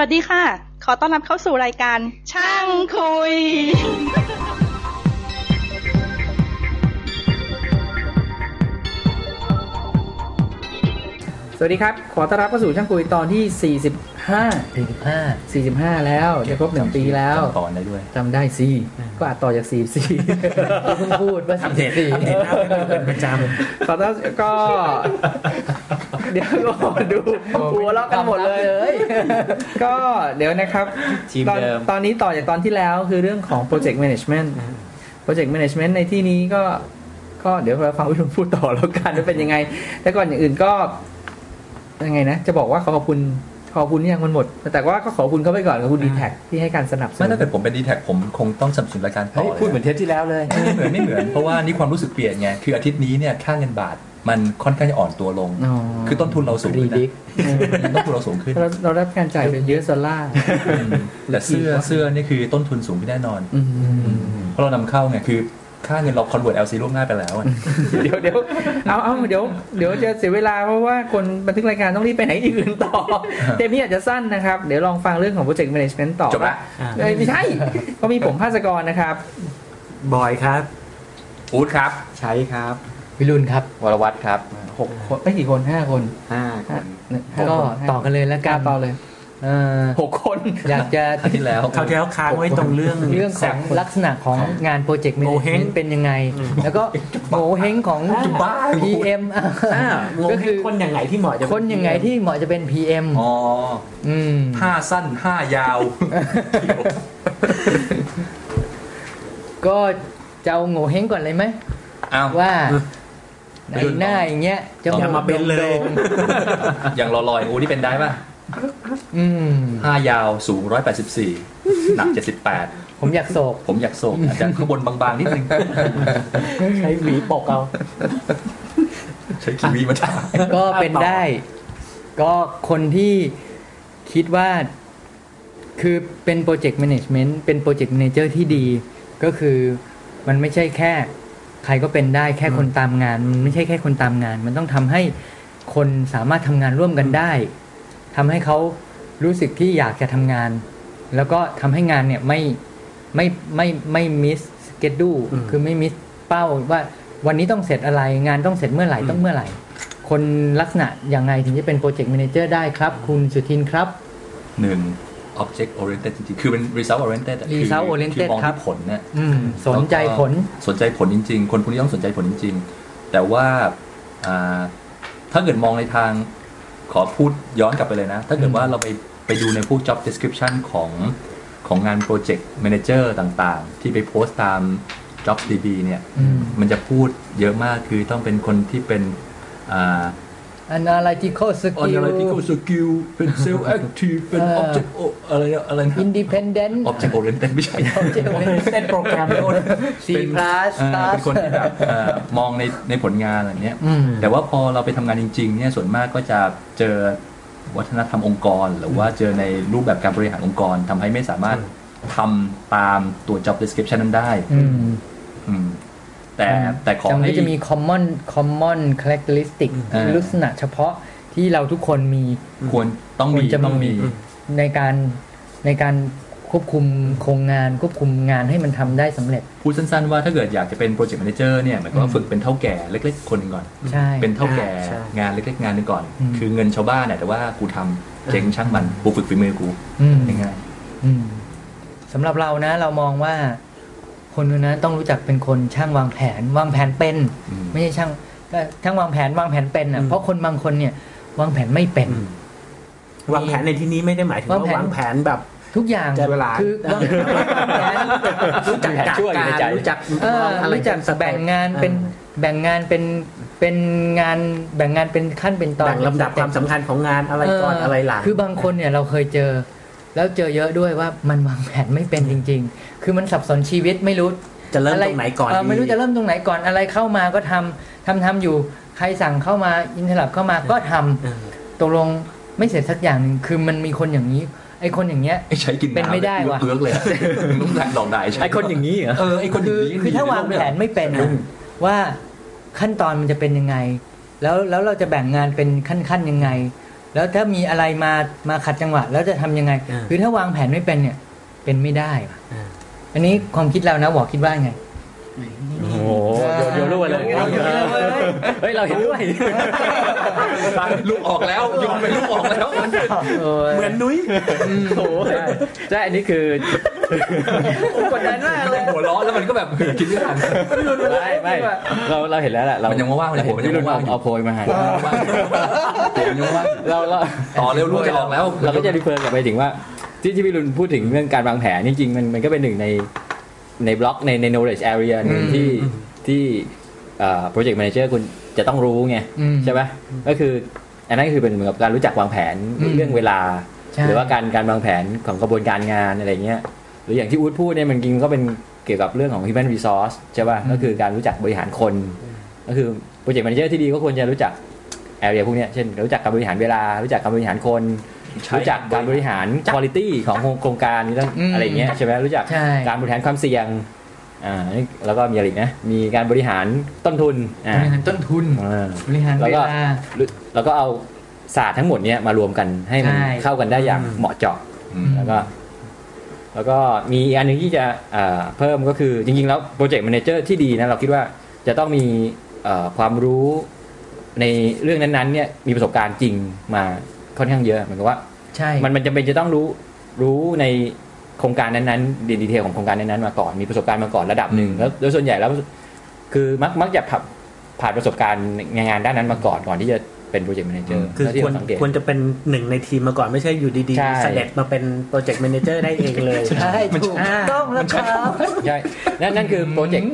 วัสดีค่ะ ขอต้อนรับเข้าสู่รายการ ช่างคุย สวัสดีครับ ขอต้อนรับเข้าสู่ช่างคุยตอนที่ 45 45 45 แล้วจะครบหนึ่งปีแล้วตอนได้ด้วยจำได้สิก็อาจต่อจาก 44เพิ่งพูดว่าอัปเดตอัปเดตหน้าเป็นประจขอต้อนก็ เดี๋ยวก็ดูหัวเราะกันหมดเลย ก็เดี๋ยวนะครับทีมตอนเดิมตอนนี้ต่อจากตอนที่แล้วคือเรื่องของ project management project management ในที่นี้ก็ก็เดี๋ยวเราฟังวิทุนพูดต่อแล้วกันว่าเป็นยังไง แต่ก่อนอย่างอื่นก็ยังไงนะ จะบอกว่าขอขอบคุณขอบคุณเนี่ยมันหมด แต่ว่าก็ขอบคุณเขาไปก่อนขอบคุณดีแท็ที่ให้การสนับสนุไม่นถ้าเกิดผมเป็นดีแท็ผมคงต้องสนับสนุนรายการำต่เฮ้อยพูดเหมือนเทปที่แล้วเลยไม่เหมือนไม่เหมือนเพราะว่านี่ความรู้สึกเปลี่ยนไงคืออาทิตย์นี้เนี่ยค่าเงินบาท มันค่อนข้างจะอ่อนตัวลงอ๋อคือต้นทุนเราสูงรีขึ้นดินะกต้นทุนเราสูงขึ้นเราเราได้การจ่ายเป็นเยอะดอลลาร์อืมแต่เสื้อเสื้อนี่คือต้นทุนสูงขึ้นแน่นอนอืมเพราะเรานำเข้าไงคือค่าเงินเราคอนเวิร์ต LC ล่วงหน้าไปแล้วอะเดี๋ยวเดี๋ยวเอาเอาเดี๋ยวเดี๋ยวจะเสียเวลาเพราะว่าคนบันทึกรายการต้องรีบไปไหนที่อื่นต่อ เทปนี้อาจจะสั้นนะครับ เดี๋ยวลองฟังเรื่องของ project management ต่อจบละเอ้ยไม่ใช่ก็มีผมภาสกรนะครับ บอยครับ อู๊ดครับ ใช้ครับ วิรุณครับ วรวัตรครับหกคนไม่กี่คนห้าคนห้าคห้านห้าก็คนต่อกันเลยแล้วกกัล้านต่อเลยเอ่อหกคนอยากจะอาทิตย์แล้วเขาวที่แล้วค้างไว้ตรงเรื่องเรื่องของลักษณะของงานโปรเจกต์แมโงเนจเห้เมงนต์เป็นยังไง แล้วก็โงเฮงของจะบ้า PM อะอ่าโงก็งคือคนอย่างไงที่เหมาะจะคนยังไงที่เหมาะจะเป็น PM อ๋ออืมห้าสั้นห้ายาว ก็จะเอาโงเฮงก่อนเลยไหมอ้าวว่า ในหน้าอย่างเงี้ยจะอย่ามาเป็นเลย อย่างลอยๆอู๊ดนี่เป็นได้ป่ะอืมห้ายาวสูง184หนัก78ผมอยากโศก ผมอยากโศกอาจจะข้างบนบางๆนิดนึง ใช้หวีปกเอา ใช้คีวีมาถ่ายก็เป็นได้ ก็คนที่คิดว่าคือเป็นโปรเจกต์แมネจเมนต์เป็นโปรเจกต์ a ม a เจอร์ที่ดี ก็คือมันไม่ใช่แค่ ใครก็เป็นได้แค่คนตามงานมันไม่ใช่แค่คนตามงาน มันต้องทำให้คนสามารถทำงานร่วมกันได้ทำให้เขารู้สึกที่อยากจะทำงาน แล้วก็ทำให้งานเนี่ยไม่ไม่ไม่ไม่ miss schedule อืมคือไม่ miss เป้าว่าวันนี้ต้องเสร็จอะไรงานต้องเสร็จเมื่อไหร่ต้องเมื่อไหร่ คนลักษณะอย่างไงถึงจะเป็นโปรเจกต์ a ม a เจอร์ได้ครับ คุณสุทินครับหนึ่ง object oriented จริงๆ คือเป็น result oriented อะคือ result oriented คือมองครับที่ผลเนี่ยอืมสนใจผล สนใจผลจริง ๆ คนพวกนี้ต้องสนใจผลจริง ๆ แต่ว่าอ่าถ้าเกิดมองในทางขอพูดย้อนกลับไปเลยนะ ถ้าเกิดว่าเราไปไปดูในพวก job description ของของงาน project manager ต่างๆ ที่ไปโพสต์ตาม jobsdb เนี่ยอืมมันจะพูดเยอะมากคือต้องเป็นคนที่เป็นอ่า analytical skill analytical skill เป็น self active เป็นเออ object o- อะไรนะอะไรนะ independent object oriented ไม่ใช่ object oriented เส้นโปรแกรมโดน C plus เออเป็นคนที่แบบเอ่อมองในในผลงานอะไรเนี้ยอืมแต่ว่าพอเราไปทำงานจริงๆเนี่ยส่วนมากก็จะเจอวัฒนธรรมองค์กร หรือว่าเจอในรูปแบบการบริหารองค์กรทำให้ไม่สามารถทำตามตัว job description นั้นได้อืมอืม แต่แต่ขอจำให้ก็จะมี common common characteristic เออลักษณะเฉพาะที่เราทุกคนมีควรต้องควมีรจะต้องมีในการในการควบคุมโครงงานควบคุมงานให้มันทำได้สำเร็จ พูดสั้นๆว่าถ้าเกิดอยากจะเป็น project manager เนี่ยหมายความอืว่ามฝึกเป็นเถ้าแก่เล็กๆคนหนึ่งก่อนใช่เป็นเถ้าแก่ใช่งานเล็กๆงานหนึงก่อนอืมคือเงินชาวบ้านเนี่ยแต่ว่ากูทำเจ๊งช่างมันกูฝึกฝีมือกูอืมง่ายอืมสำหรับเรานะเรามองว่า คนคนนั้นต้องรู้จักเป็นคนช่างวางแผน วางแผนเป็นๆอืมไม่ใช่ช่างก็ช่างวางแผนวางแผนเป็นอะอืมเพราะคนบางคนเนี่ยวางแผนไม่เป็น วางแผนในที่นี้ไม่ได้หมายถึงว่าวางแผนวางแผนแบบทุกอย่างจะเวลาคือวางแผนรู้จักแผนจัดชั่วอยู่กาในรใจรู้จักเออมองอะไรรู้จักเป็นสเต็ปแบ่งงานเป็นแบ่งงานเป็นเป็นงานแบ่งงานเป็นขั้นเป็นตอนแบ่งลำดับความสำคัญของงานอะไรก่อนเอะไรหลังคือบางคนเนี่ยเราเคยเจอ แล้วเจอเยอะด้วยว่ามันวางแผนไม่เป็นจริง ๆ คือมันสับสนชีวิตไม่รู้จะเริ่มอะไรตรงไหนก่อนเไม่รู้ดีจะเริ่มตรงไหนก่อนอะไรเข้ามาก็ทำทำทำอยู่ใครสั่งเข้ามาอินเทอร์เน็ตเข้ามาก็ทำเออตกลงไม่เสร็จสักอย่างหนึ่งคือมันมีคนอย่างนี้ไอ้คนอย่างเงี้ยไอ้ใช้กินเป็นไม่ได้ว่ะเอื้อกเลยอะต้องแหลกหลอกได้ใช่ไอคนอย่างนี้เหรอเออไอ้คนอคืย่างอนี้คือถ้าวางแผนไม่เป็นอือะมว่าขั้นตอนมันจะเป็นยังไง แล้วแล้วเราจะแบ่งงานเป็นขั้นขั้นๆยังไง แล้วถ้ามีอะไรมามาขัดจังหวะ แล้วจะทำยังไงอ่าคือถ้าวางแผนไม่เป็นเนี่ย เป็นไม่ได้ว่ะอ่าอันนี้ความคิดเรานะบอกคิดว่าไงโอ้โหโยนโยนลูกไปเลยโยนลูกไปเลยเฮ้ยเราเห็นด้วยลูกออกแล้วโยนไปลูกออกแล้วเหมือนนุ้ยโอ้โหใช่ใช่อันนี้คือ กดดันมากเลยหัวเร้อนแล้วมันก็แบบคิดไม่ทันไม่ไม่เราเราเห็นแล้วแหละเรามันยังว่างๆเลยเห็นผมยังพี่รุ่นว่างๆอยู่เอาโพยมาให้ผมยังว่าเราเราต่อเร็วลูกจะออกแล้ว เราก็จะ refer กลับไปถึงว่า ที่ที่พี่รุนพูดถึงเรื่องการวางแผนจริงๆมันมันก็เป็นหนึ่งในในบล็อกในใน knowledge area หนึ่งอืมที่ที่ project manager คุณจะต้องรู้ไงอืมใช่ไหมก็คือ อันนั้นคือเป็นเหมือนกับการรู้จักวางแผนอืมเรื่องเวลาใช่หรือว่าการการวางแผนของกระบวนการงานอะไรเงี้ย หรืออย่างที่อู๊ดพูดเนี่ยมันจริงก็เป็นเกี่ยวกับเรื่องของ human resource ใช่ป่ะก็คือการรู้จักบริหารคน ก็คือ project manager ที่ดีก็ควรจะรู้จัก area พวกเนี้ยเช่นรู้จักการบริหารเวลา รู้จักการบริหารคนใช่รู้จักการบริหาร quality ของโครงการนี้ต้องอืมอะไรเงี้ยใช่ไหมรู้จักใช่การบริหารความเสี่ยงอ่านี่แล้วก็มีอะไรอีกนะมีการบริหารต้นทุนอ่าบริหารต้นทุนอ่าบริหารแล้วเวก็ลาแล้วก็เอาศาสตร์ทั้งหมดเนี้ยมารวมกันให้มันใช่เข้ากันได้อย่างเหมาะเจาะอืมแล้วก็ แล้วก็มีอีกอันหนึ่งที่จะอ่าเพิ่มก็คือจริงๆ แล้ว project manager ที่ดีนะเราคิดว่าจะต้องมีเอ่อความรู้ในเรื่องนั้นๆเนี่ยมีประสบการณ์จริงมาค่อนข้างเยอะเหมือนกับว่าใช่มันมันจำเป็นจะต้องรู้รู้ในโครงการนั้นๆ detail ของโครงการนั้นๆมาก่อนมีประสบการณ์มาก่อนระดับหนึ่งอืมแล้วโดยส่วนใหญ่แล้วคือมักมักจะผ่านผ่านประสบการณ์ในงานด้านนั้นมาก่อนก่อนที่จะ เป็น project manager คือที่ควรเราสังเกตควรจะเป็นหนึ่งในทีมมาก่อนไม่ใช่อยู่ดีใช่ๆเสด็จมาเป็นproject manager ได้เองเลยใช่ถูกต้องแล้วครับใช่นั่นนั่นคือโปรเจกต์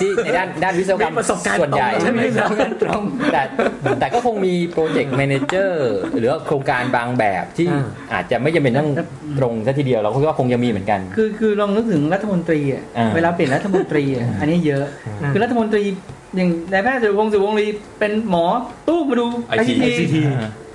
ที่ในด้านด้านวิศวกรรมมีประสบการณ์ส่วนใหญ่ตรงใช่ไหมครับตรงแต่แต่ก็คงมี project manager หรือว่าโครงการบางแบบที่อ่าอาจจะไม่จำเป็นต้องตรงซะทีเดียวเราก็คิดว่าคงจะมีเหมือนกัน คือคือลองนึกถึงรัฐมนตรีอะอ่าเวลาเปลี่ยนรัฐมนตรีอะอันนี้เยอะ คือรัฐมนตรี อย่างนายแพทย์สุรพงษ์สืบวงศ์ลีเป็นหมอตู้มาดู IT ICT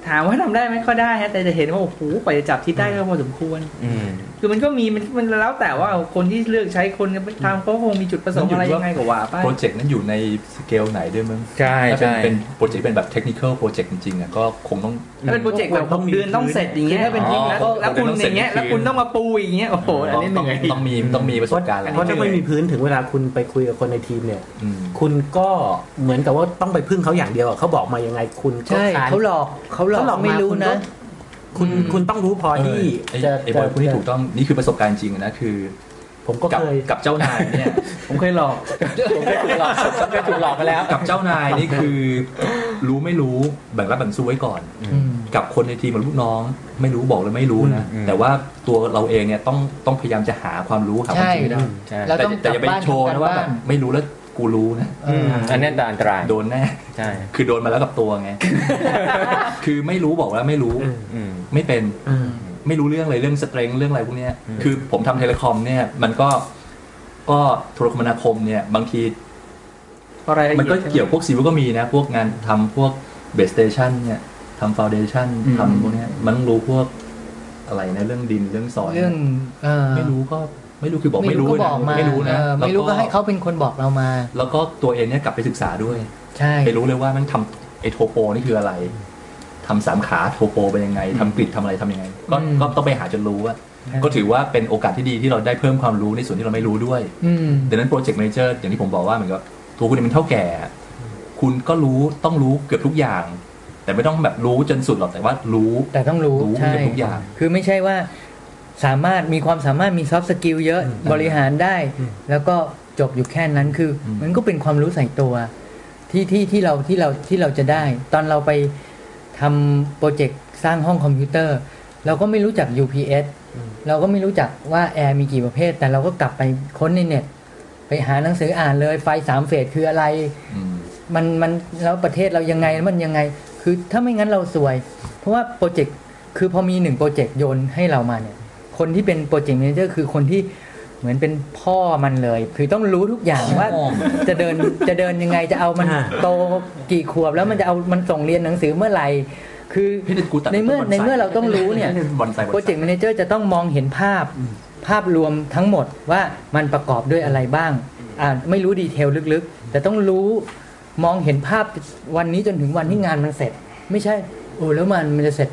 ถามว่าทำได้ไหมก็ได้ฮะแต่จะเห็นว่าโอ้โหไปจะจับทิศได้ก็พอสมควรอืมคือมันก็มีมันมันแล้วแต่ว่าคนที่เลือกใช้คนไปทำก็คงมีจุดประสงค์อะไรยังไงก็ว่าไปโปรเจกต์นั้นอยู่ในสเกลไหนด้วยมั้งใช่ถ้าเป็นใช่เป็นโปรเจกต์เป็นแบบ technical project จริงๆอะก็คงต้องถ้าเป็นโปรเจกต์แบบหกเดือนต้องเสร็จอย่างเงี้ยคือถ้าเป็นอ๋อแล้วอ๋อแล้วคุณต้องเสร็อจย่างเงี้ยในคืนแล้วคุณต้องมาปูอย่างเงี้ยโอ้โหอันนี้เหต้องนื่อยต้องมีต้องมีประสบการณ์อะไรเพราะถ้าไม่มีพื้นถึงเวลาคุณไปคุยกับคนในทีมเนี่ยอืมคุณก็เหมือนกับว่าต้องไปพึ่งเขาอย่างเดียวอะเขาบอกมายังไงคุณก็ใช่คานเขาหลอกเขาหลอกเขาหลอกมาไม่รู้นะ คุณคุณต้องรู้พอที่ไอ้จะไอ้บอยพูดที่ถูกต้องนี่คือประสบการณ์จริงนะคือผมก็กับเคยกับเจ้านายเนี่ย ผมเคยหลอกผมเคยถูกหลอกผมเคยถูกหลอกมาแล้ว กับเจ้านายนี่คือรู้ไม่รู้แบ่งรับแบ่งสู้ไว้ก่อนอืมกับคนในทีมกับลูกน้อง ไม่รู้บอกเลยไม่รู้นะอืมแต่ว่าตัวเราเองเนี่ยต้องต้องพยายามจะหาความรู้หาความจริงให้ได้ใช่เราแต่ต้องแต่อย่าไปกลับบ้านโชว์นะว่าทำแบการบบ้านไม่รู้แล้ว กูรู้นะเอออันนี้อันตรายโดนแน่ใช่คือโดนมาแล้วกับตัวไง คือไม่รู้บอกแล้วไม่รู้อืมอืมไม่เป็นอืมไม่รู้เรื่องอะไรเรื่อง strength เรื่องอะไรพวกเนี้ยอืมคือผมทำ telecom เนี่ย มันก็ก็โทรคมนาคมเนี่ยบางทีอะไรมันก็เกี่ยวพวก civil ก็มีนะ พวกงานทำพวก base station เนี่ยทำ foundation ทำพวกเนี้ยมันต้องรู้พวกอะไรนะเรื่องดินเรื่องซอยเรื่องเออไม่รู้ก็ ไม่รู้คือบอกไม่รู้ก็นะบอกมาไม่รู้นะเออไม่รู้ก็ให้เขาเป็นคนบอกเรามา แล้วก็ตัวเองเนี่ยกลับไปศึกษาด้วย ใช่ไปรู้เลยว่ามันทำไอโทโปนี่คืออะไรทำสามขาโทโปเป็นยังไงทำกริดทำอะไรทำยังไง ก็ก็ต้องไปหาจนรู้ว่าก็ถือว่าเป็นโอกาสที่ดีที่เราได้เพิ่มความรู้ในส่วนที่เราไม่รู้ด้วยอืมดังนั้นโปรเจกต์ a ม a เจอร์อย่างที่ผมบอกว่าเหมือนกับตัวคุณเองเป็นเท่าแก่ คุณก็รู้ต้องรู้เกือบทุกอย่าง แต่ไม่ต้องแบบรู้จนสุดหรอกแต่ว่ารู้ แต่ต้องรู้รู้ใช่เกือบทุกอย่าง คือไม่ใช่ว่า สามารถมีความสามารถมี soft skill เยอะบริหารได้อืมแล้วก็จบอยู่แค่นั้นคืออมมันก็เป็นความรู้ใส่ตัว ที่ที่ที่เราที่เราที่เราจะได้ ตอนเราไปทำโปรเจกต์สร้างห้องคอมพิวเตอร์ เราก็ไม่รู้จัก UPS เราก็ไม่รู้จักว่าแอร์มีกี่ประเภท แต่เราก็กลับไปค้นในเน็ตไปหาหนังสืออ่านเลยไฟสามเฟสคืออะไรอืมมันมันแล้วประเทศเรายังไงมันยังไง คือถ้าไม่งั้นเราสวย เพราะว่าโปรเจกต์คือพอมีหนึ่งโปรเจกต์โยนให้เรามาเนี่ย คนที่เป็นโปรเจกต์ a ม a เจอร์คือคนที่เหมือนเป็นพ่อมันเลย คือต้องรู้ทุกอย่างว่าจะเดินจะเดินยังไงจะเอามันอ่าโตกี่ขวบแล้วมันจะเอามันส่งเรียนหนังสือเมื่อไหร่คือพี่เด็ดกูตัดในเมื่อต้บในเมื่อเราต้องรู้เนี่ยบอนไซบอนไซโปรเจกต์ a ม a เจอร์จะต้องมองเห็นภาพภาพรวมทั้งหมดว่ามันประกอบด้วยอะไรบ้างอ่าไม่รู้ดีเทลลึกๆ แต่ต้องรู้มองเห็นภาพวันนี้จนถึงวันที่งานมันเสร็จ ไม่ใช่โอ้แล้วมันมันจะเสร็จ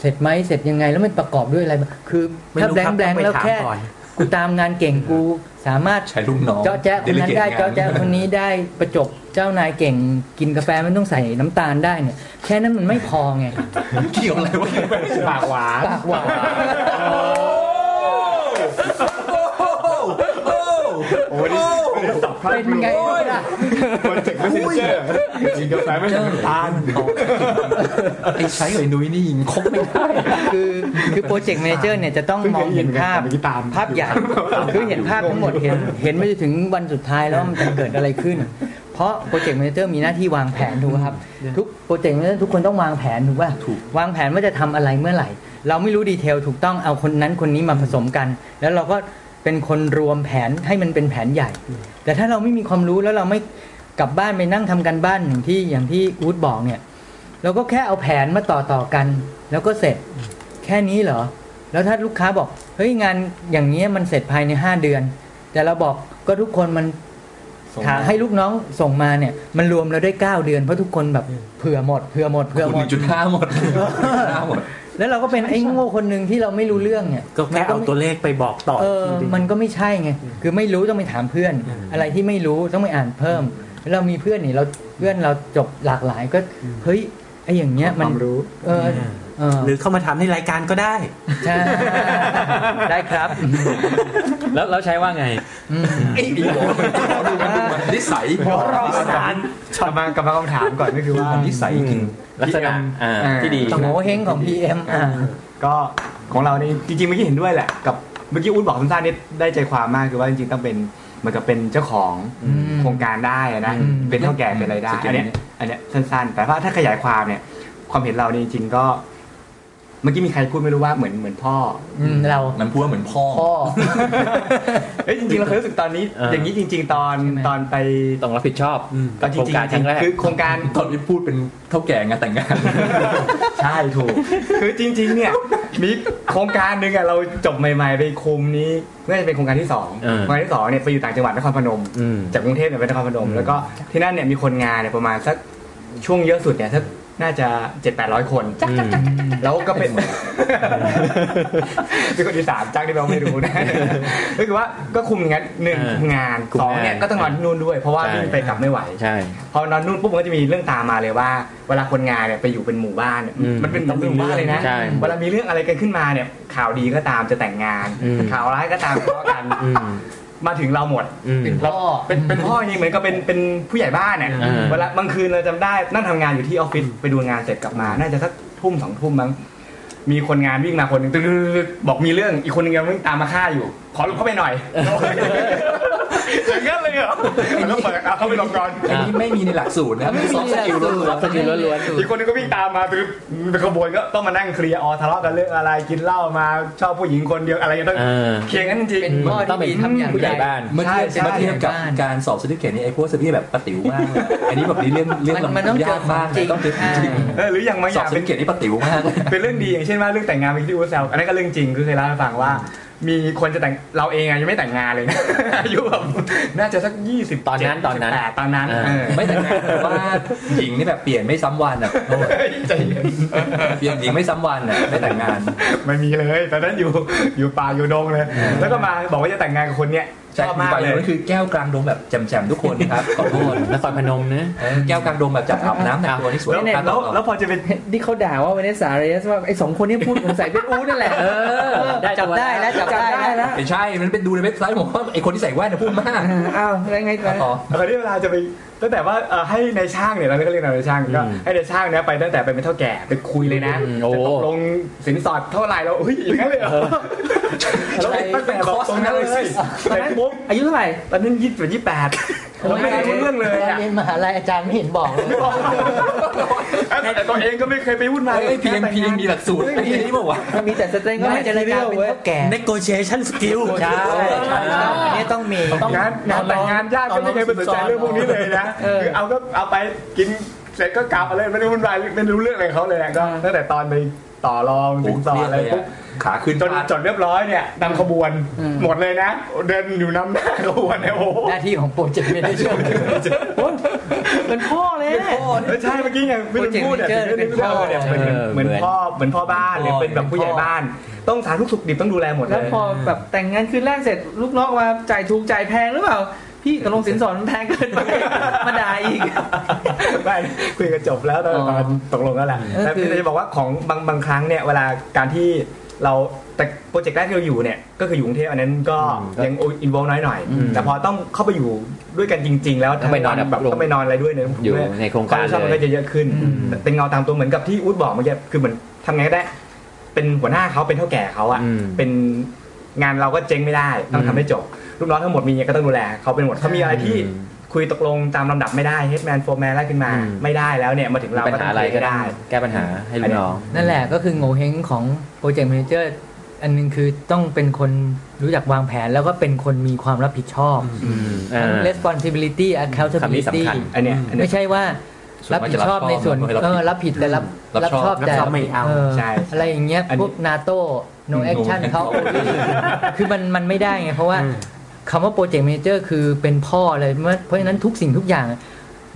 เสร็จไหมเสร็จยังไงแล้วมันประกอบด้วยอะไรบ้างคือไม่ถ้ารู้แบงครับค์แบงต้องค์ไปแล้วถามแค่ก่อนกูตามงานเก่งกูสามารถใช้ลูกน้องเจาะแจ๊ะคนนั้นได้ delegate เจาะแจ๊ะงานคนนี้ได้ประจบเจ้านายเก่งกินกาแฟไม่ต้องใส่น้ำตาลได้เนี่ยแค่นั้นมันไม่พอไงเกี่ยวอะไรวะปากหวานปากหวานโอ้ยนี่ไม่ได้ สับพลาดเป็นไงล่ะโปรเจกต์ไม่เจอร์กินกาแฟไม่ใช่น้ำตาลไอ้ใช้ไอ้นุ้ยนี่ยิงคบไม่ได้ คือคือโปรเจกต์ a มเจอร์เนี่ยจะต้องมองเห็นภาพภาพใหญ่คือเห็นภาพทั้งหมดเห็นเห็นไปจนถึงวันสุดท้ายแล้วมันจะเกิดอะไรขึ้น เพราะโปรเจกต์ a มเจอร์มีหน้าที่วางแผนถูกไหมครับ ทุกโปรเจกต์ a มเจอร์ทุกคนต้องวางแผนถูกป่ะถูกวางแผนว่าจะทำอะไรเมื่อไหร่ เราไม่รู้ดีเทลถูกต้องเอาคนนั้นคนนี้มาผสมกัน แล้วเราก็ เป็นคนรวมแผนให้มันเป็นแผนใหญ่ แต่ถ้าเราไม่มีความรู้แล้วเราไม่กลับบ้านไปนั่งทำกันบ้านอย่างที่อย่างที่อู๊ดบอกเนี่ย เราก็แค่เอาแผนมาต่อต่อกัน แล้วก็เสร็จแค่นี้เหรอ แล้วถ้าลูกค้าบอกเฮ้ยงานอย่างเงี้ยมันเสร็จภายในห้าเดือน แต่เราบอกก็ทุกคนมันถามให้ลูกน้องส่งมาเนี่ย มันรวมเราได้เก้าเดือนเพราะทุกคนแบบเผื่อหมดเผื่อหมดเผื่อหมหดนึ่งจุดห้าหมดห้าหมด แล้วเราก็เป็นไอ้โง่คนหนึ่งที่เราไม่รู้เรื่องเนี่ยก็แค่เอาตัวเลขไปบอกต่อเออทีนึงมันก็ไม่ใช่ไงคือไม่รู้ต้องไปถามเพื่อน อะไรที่ไม่รู้ต้องไปอ่านเพิ่มแล้วเรามีเพื่อนนี่เราเพื่อนเราจบหลากหลายก็เฮ้ยไอ้อย่างเงี้ยมันความรู้ เออเออ หรือเข้ามาถามในรายการก็ได้ใช่ได้ครับ แล้วแล้วใช้ว่าไงอืมไอ้หมอหมอดูมันดูมันนิสัยกลับมากลับมาคำถามก่อนก็คือว่านิสัยจริงลักษณะอ่าที่ดีโงเฮงของ PM อ่าก็ของเรานี่จริงๆเมื่อกี้เห็นด้วยแหละ กับเมื่อกี้อุ้นบอกสั้นๆนี่ได้ใจความมากคือว่าจริงๆต้องเป็นเหมือนกับเป็นเจ้าของอืมโครงการได้อะนะอืมเป็นเท่าแก่เป็นอะไรได้สเก็ตอันเนี้ยอันเนี้ยสั้นๆ แต่ว่าถ้าขยายความเนี่ยความเห็นเรานี่จริงๆก็ เมื่อกี้มีใครพูดไม่รู้ว่าเหมือนเหมือนพ่ออืมเรามันพูดว่าเหมือนพ่อพ่อเอ้ยจริงๆเราเคยรู้สึกตอนนี้ เออออ ย่างนี้จริง ๆ ตอนใช่ไหมตอนไปต้องรับผิดชอบตอนจโครงริงการๆครั้งแรกคือโครงการ ตอนที่พูดเป็นเท่าแก่งานแต่งงาน ใช่ถูก คือจริง ๆ เนี่ยมีโครงการหนึ่งอะเราจบใหม่ ๆ ไปคุมนี้น่าจะเป็นโครงการที่สองเออโครงการที่สองเนี่ยไปอยู่ต่างจังหวัดนครพนม อืมจากกรุงเทพเนี่ยไปนครพนม แล้วก็ที่นั่นเนี่ยมีคนงานเนี่ยประมาณสักช่วงเยอะสุดเนี่ยสัก น่าจะเจ็ดแปดร้อยคน แล้วก็เป็นเป็นคนอีสานจ้างที่เราไม่รู้นะก็คือว่าก็คุมอย่างนั้นหนึ่งเออคุมงานคุมสองงานเนี่ยก็ต้องนอนที่นู่นด้วย เพราะว่าใช่วิ่งไปกลับไม่ไหวใช่พอนอนนู่นปุ๊บมันก็จะมีเรื่องตามมาเลยว่า เวลาคนงานเนี่ยไปอยู่เป็นหมู่บ้านเนี่ยอืมมันเป็นต้องเป็นหมู่บ้านเลยนะใช่เวลามีเรื่องอะไรกันขึ้นมาเนี่ยข่าวดีก็ตามจะแต่งงานอืมข่าวร้ายก็ตามทะเลาะกันอื มมาถึงเราหมดอืมเป็นพ่อเป็นเป็นพ่อจริงๆเหมือนกับเป็นเป็นผู้ใหญ่บ้านเนี่ยอ่าเวลาบางคืนเราจำได้นั่งทำงานอยู่ที่ออฟฟิศไปดูงานเสร็จกลับมา น่าจะสักทุ่มสองทุ่มมั้งมีคนงานวิ่งมาคนหนึงตึ๊ดๆๆบอกมีเรื่องอีกคนหนึงยังวิ่งตามมาฆ่าอยู่ ขอลงเข้าไปหน่อยอย่างนั้นเลยเหรอมันก็เปิดเอาเข้าไปลงก่อนอันนี้ไม่มีในหลักสูตรนะมีซอฟต์สกิลล้วนสกิลล้วนอีกคนนึงก็วิ่งตามมาตึ๊ดเป็นขบวนก็ต้องมานั่งเคลียร์อ๋อทะเลาะกันเรื่องอะไรกินเหล้ามาชอบผู้หญิงคนเดียวอะไรก็ต้องๆอ่าเคลียร์กันจริงเป็นพ่อต้องเป็นที่ดีทำอย่างผู้ใหญ่บ้านเมื่อเทียบใช่เมื่อเทียบกับใช่การสอบสติเกตนี่ไอ้พวกสติแบบปะติ๋วมากเลยอันนี้แบบนี้เรื่องเรื่องมันมันต้องเจอยากมากจริงต้องเจอจริงเออหรืออย่างบางอสอย่างบสเป็ตินเกตนี่ปะติ๋วมากเลยเป็นเรื่องดีอย่างเช่นว่าเรื่องแต่งงานเมื่อกี้ที่อูแซวอันนั้นก็เรื่องจริงคือเคยเล่าให้ฟังว่า มีคนจะแต่งเราเองอะยังไม่แต่งงานเลยนะอายุแบบน่าจะสักยี่สิบตอนนั้นตอนนั้นตอนนั้นอ่าเออไม่แต่งงานแต่ว่าหญิงนี่แบบเปลี่ยนไม่ซ้ำวันอะโอ้ยใจเย็นเปลี่ยนหญิงไม่ซ้ำวันอะไม่แต่งงานไม่มีเลยตอนนั้นอยู่อยู่ป่าอยู่ดงเลย แล้วก็มาบอกว่าจะแต่งงานกับคนเนี้ยช ใช่อบมีมากไปเลยนั่นคือแก้วกลางดงแบบแจ่มๆทุกคนครับขอโทษนครพนมนะ เออแก้วกลางดงแบบจับอาบน้ำแต่งตัวนี่สวยแล้วครับแล้วแล้วพอจะเป็น ที่เขาด่าว่าเวเนสซาเรสว่าไอ้สองคนนี้พูดสงสัยเป็นอูนั่นแหละ เออได้จับได้แล้วจับได้ได้แล้วแล้วไม่ใช่ มันเป็นดูในเว็บไซต์ผมว่าไอ้คนที่ใส่แว่นน่ะพูดมากอ้าวแล้วไงต่อ ต่อตอนนี้เวลาจะไปตั้งแต่ว่าเอ่อให้ในายช่างเนี่ยเราก็เรียกนายช่างก็อืมให้ในายช่างเนี่ยไปตั้งแต่ไปเป็นเท่าแก่ไปคุยเลยนะอืมโอ้จะตกลงสินสอดเท่าไหร่เราเฮ้ยอย่างนั้นเลยเหรอแล้วตั้งแต่แบบตรงนั้นเลยตอนนั้นปุ๊บอายุเท่าไหร่ตอนนั้นยี่สิบยี่แปดเราไม่ได้รู้เรื่องเลยอะ เรียนมหาลัยอาจารย์ไม่เห็นบอกเลยแต่ตัวเองก็ไม่เคยไปวุ่นวายเฮ้ยพีเอ็มพีมีหลักสูตรไอ้นี่นี่บอกว่ามันมีแต่สเตนก็ง่ายให้จะเจรายริการญเป็นเว้ยเท่าแก่ negotiation skill ใช่ใช่อันนี้ต้องมีงานงานแต่งงานญาติก็ไม่เคยไปสนใจเรื่องพวกนี้เลยนะคือเอาก็เอาไปกินเสร็จก็กลับอะไรไม่ได้วุ่นวายไม่รู้เรื่องอะไรเขาเลยอะก็ตั้งแต่ตอนไป ต่อรองสินสอดอะไรปุ๊บขาขึ้นจนจดเรียบร้อยเนี่ยนำขบวนหมดเลยนะ เดินอยู่นำหน้าขบวนเนี่ยโอ้โหหน้าที่ของโปรเจกต์เมเนเจอร์เป็นพ่อเลยเออใช่เมื่อกี้ไงพี่ลุนพูดอะ Project Manager เป็นพ่อเนี่ยเหมือนเออเหมือนเหมือนพ่อเหมือนพ่อบ้านหรือเป็นแบบผู้ใหญ่บ้าน ต้องสารทุกสุขดิบต้องดูแลหมดเลแล้วยพอแบบแต่งงานคืนแรกเสร็จลูกน้องมาจ่ายถูกจ่ายแพงหรือเปล่า พี่ตกลงสินสอดมันแพงเกินไปมาด่าอีกไม่คุยกันจบแล้วตอนอ๋อตอนตกลงแล้วแหละเออแต่คือพี่จะบอกว่าของบางบางครั้งเนี่ยเวลาการที่เราแต่โปรเจกต์แรกที่เราอยู่เนี่ยก็คืออยู่กรุงเทพอันนั้นก็อืมก็ยังอินโวน้อยหน่อยอืมแต่พอต้องเข้าไปอยู่ด้วยกันจริง ๆ แล้วต้องไปนอนทั้งวัแบบกับต้องไปนอนอะไรด้วยเนี่ยอยู่ในโครงการวมชอบมันเลยก็จะเยอะขึ้นอืมแต่เป็นเงาตามตัวเหมือนกับที่อู๊ดบอกเมื่อกี้คือเหมือนทำไงก็ได้ เป็นหัวหน้าเขาเป็นเท่าแก่เขาอะอืมเป็นงานเราก็เจ๊งไม่ได้ต้องทำให้จบ ลูกน้องทั้งหมดมีก็ต้องดูแลเขาเป็นหมดเขามีอะไรที่อืมคุยตกลงตามลำดับไม่ได้เฮดแมนโฟร์แมนไล่ขึ้นมาอืมไม่ได้แล้วเนี่ยมาถึงเราปัญก็หาต้องอะไรเคลียก็ร์ได้ได้ แก้ปัญหาให้ลูกน้อง นั่นแหละก็คือโง่เฮงของโปรเจกต์ a ม a เจอร์อันหนึงคือต้องเป็นคนรู้จักวางแผนแล้วก็เป็นคนมีความรับผิดชอบอืมอ่าทั้ง responsibility คำนี้ accountability สำคัญอันเนี้ยอันเนี้ไม่ยใช่ว่าส่วนรับมากผิจะดชอบในส่วนรับผิดเออรับผิดแต่รับรับชอบแต่รับชอบไม่เอาใช่อะไรอย่างเงี้ยอันนี้พวกนาโต้ no action เขาคือมันมันไม่ได้ไงเพราะว่าอืม คำว่าโปรเจกต์ a ม a เจอร์คือเป็นพ่อเลยเพราะฉะนั้นทุกสิ่งทุกอย่าง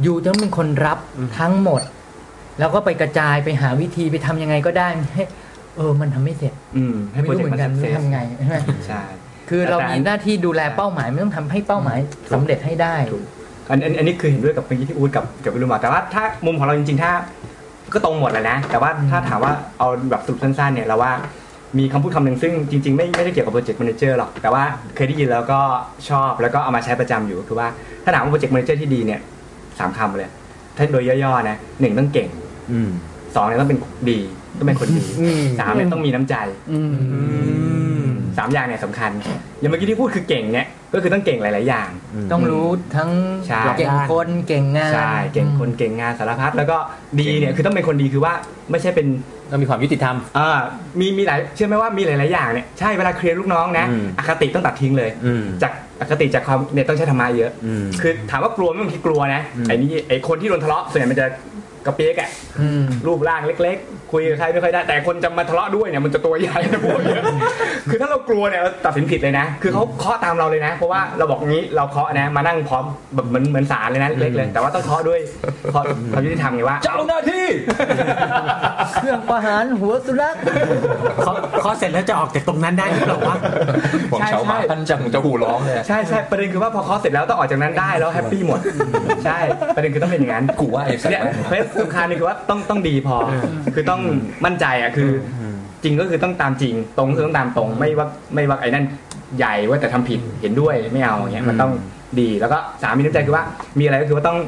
อยู่ต้องเป็นคนรับทั้งหมด แล้วก็ไปกระจายไปหาวิธีไปทำยังไงก็ได้ให้เออมันทำไม่เสร็จอืมให้ไม่โปรรู้เจกเหมืต์อนมันกันสักเซว่าสทำไงใช่ไหมใช่คือเราแต่อัมีนหน้าที่ดูแลเป้าหมายไม่ต้องทำให้เป้าหมายสำเร็จให้ได้ถูกอันอันอันนี้คือเห็นด้วยกับเมื่อกี้ที่อูดกับกับวิลุมาแต่ว่าถ้ามุมของเราจริงๆถ้าก็ตรงหมดแหละนะ แต่ว่าถ้าถามว่าเอาแบบสรุปสั้นๆเนี่ยเราว่า มีคำพูดคำหนึ่งซึ่งจริงๆ ไม่ไม่ได้เกี่ยวกับโปรเจกต์แมเนเจอร์หรอกแต่ว่าเคยได้ยินแล้วก็ชอบแล้วก็เอามาใช้ประจำอยู่ก็คือว่าถ้าถามว่า project manager ที่ดีเนี่ยสามคำเลยถ้าโดยย่อๆนะหนึ่งต้องเก่งอืม สองเนี่ยต้องเป็นดีต้องเป็นคนดีสามเนี่ยต้องมีน้ำใจ สามอย่างเนี่ยสำคัญ อย่างเมื่อกี้ที่พูดคือเก่งเนี่ยก็คือต้องเก่งหลาย ๆ อย่าง ต้องรู้ทั้งใช่ เก่งคนเก่งงาน ใช่เก่งคนเก่งงานสารพัดแล้วก็ดีเนี่ยคือต้องเป็นคนดีคือว่าไม่ใช่เป็น ต้องมีความยุติธรรม อ่ามีมีหลายเชื่อไหมว่ามีหลาย ๆ อย่างเนี่ยใช่เวลาเคลียร์ลูกน้องนะอืม อคติต้องตัดทิ้งเลย อืม จากอคติจากความเนี่ยต้องใช้ธรรมะเยอะ อืมคือถามว่ากลัวไหม่บางทีกลัวนะอืม ไอ้นี่ไอ้คนที่โดนทะเลาะส่วนใหญ่มันจะ กระเปียกอะอืมรูปร่างเล็ก ๆ คุยกับใครไม่ค่อยได้ แต่คนจะมาทะเลาะด้วยเนี่ยมันจะตัวใหญ่นะพวกเนี้ยคือถ้าเรากลัวเนี่ยเราตัดสินผิดเลยนะ คือเขาเคาะตามเราเลยนะ เพราะว่าเราบอกงี้เราเคาะนะ มานั่งพร้อมแบบเหมือนเหมือนศาลเลยนะเล็กๆเลย แต่ว่าต้องเคาะด้วยเคาะความยุติธรรมไงว่า เจ้าหน้าที่ เครื่องประหารหัวสุนัขขอขอเสร็จแล้วจะออกจากตรงนั้นได้หรือเปล่าวะของใช่ชาวบ้านใช่ท่านจังจะหูร้องเลยอะใช่ใช่ประเด็นคือว่าพอเคาะเสร็จแล้วต้องออกจากนั้นได้แล้วแฮปปี้หมด ใช่ประเด็นคือต้องเป็นอย่างนั้นกูว่าไอ้สัตเนี่ยว์เพราะสำคัญนี่คือว่าต้องต้องดีพอ คือต้องมั่นใจอะคืออจริงก็คือต้องตามจริงตรงคือต้องตามตรงไม่ว่าไม่ว่าไอ้นั่นใหญ่ว่าแต่ทำผิดเห็นด้วยไม่เอาอย่างเงี้ยมันต้องดีแล้วก็สามมีน้ำใจคือว่ามีอะไรก็คือว่าต้อง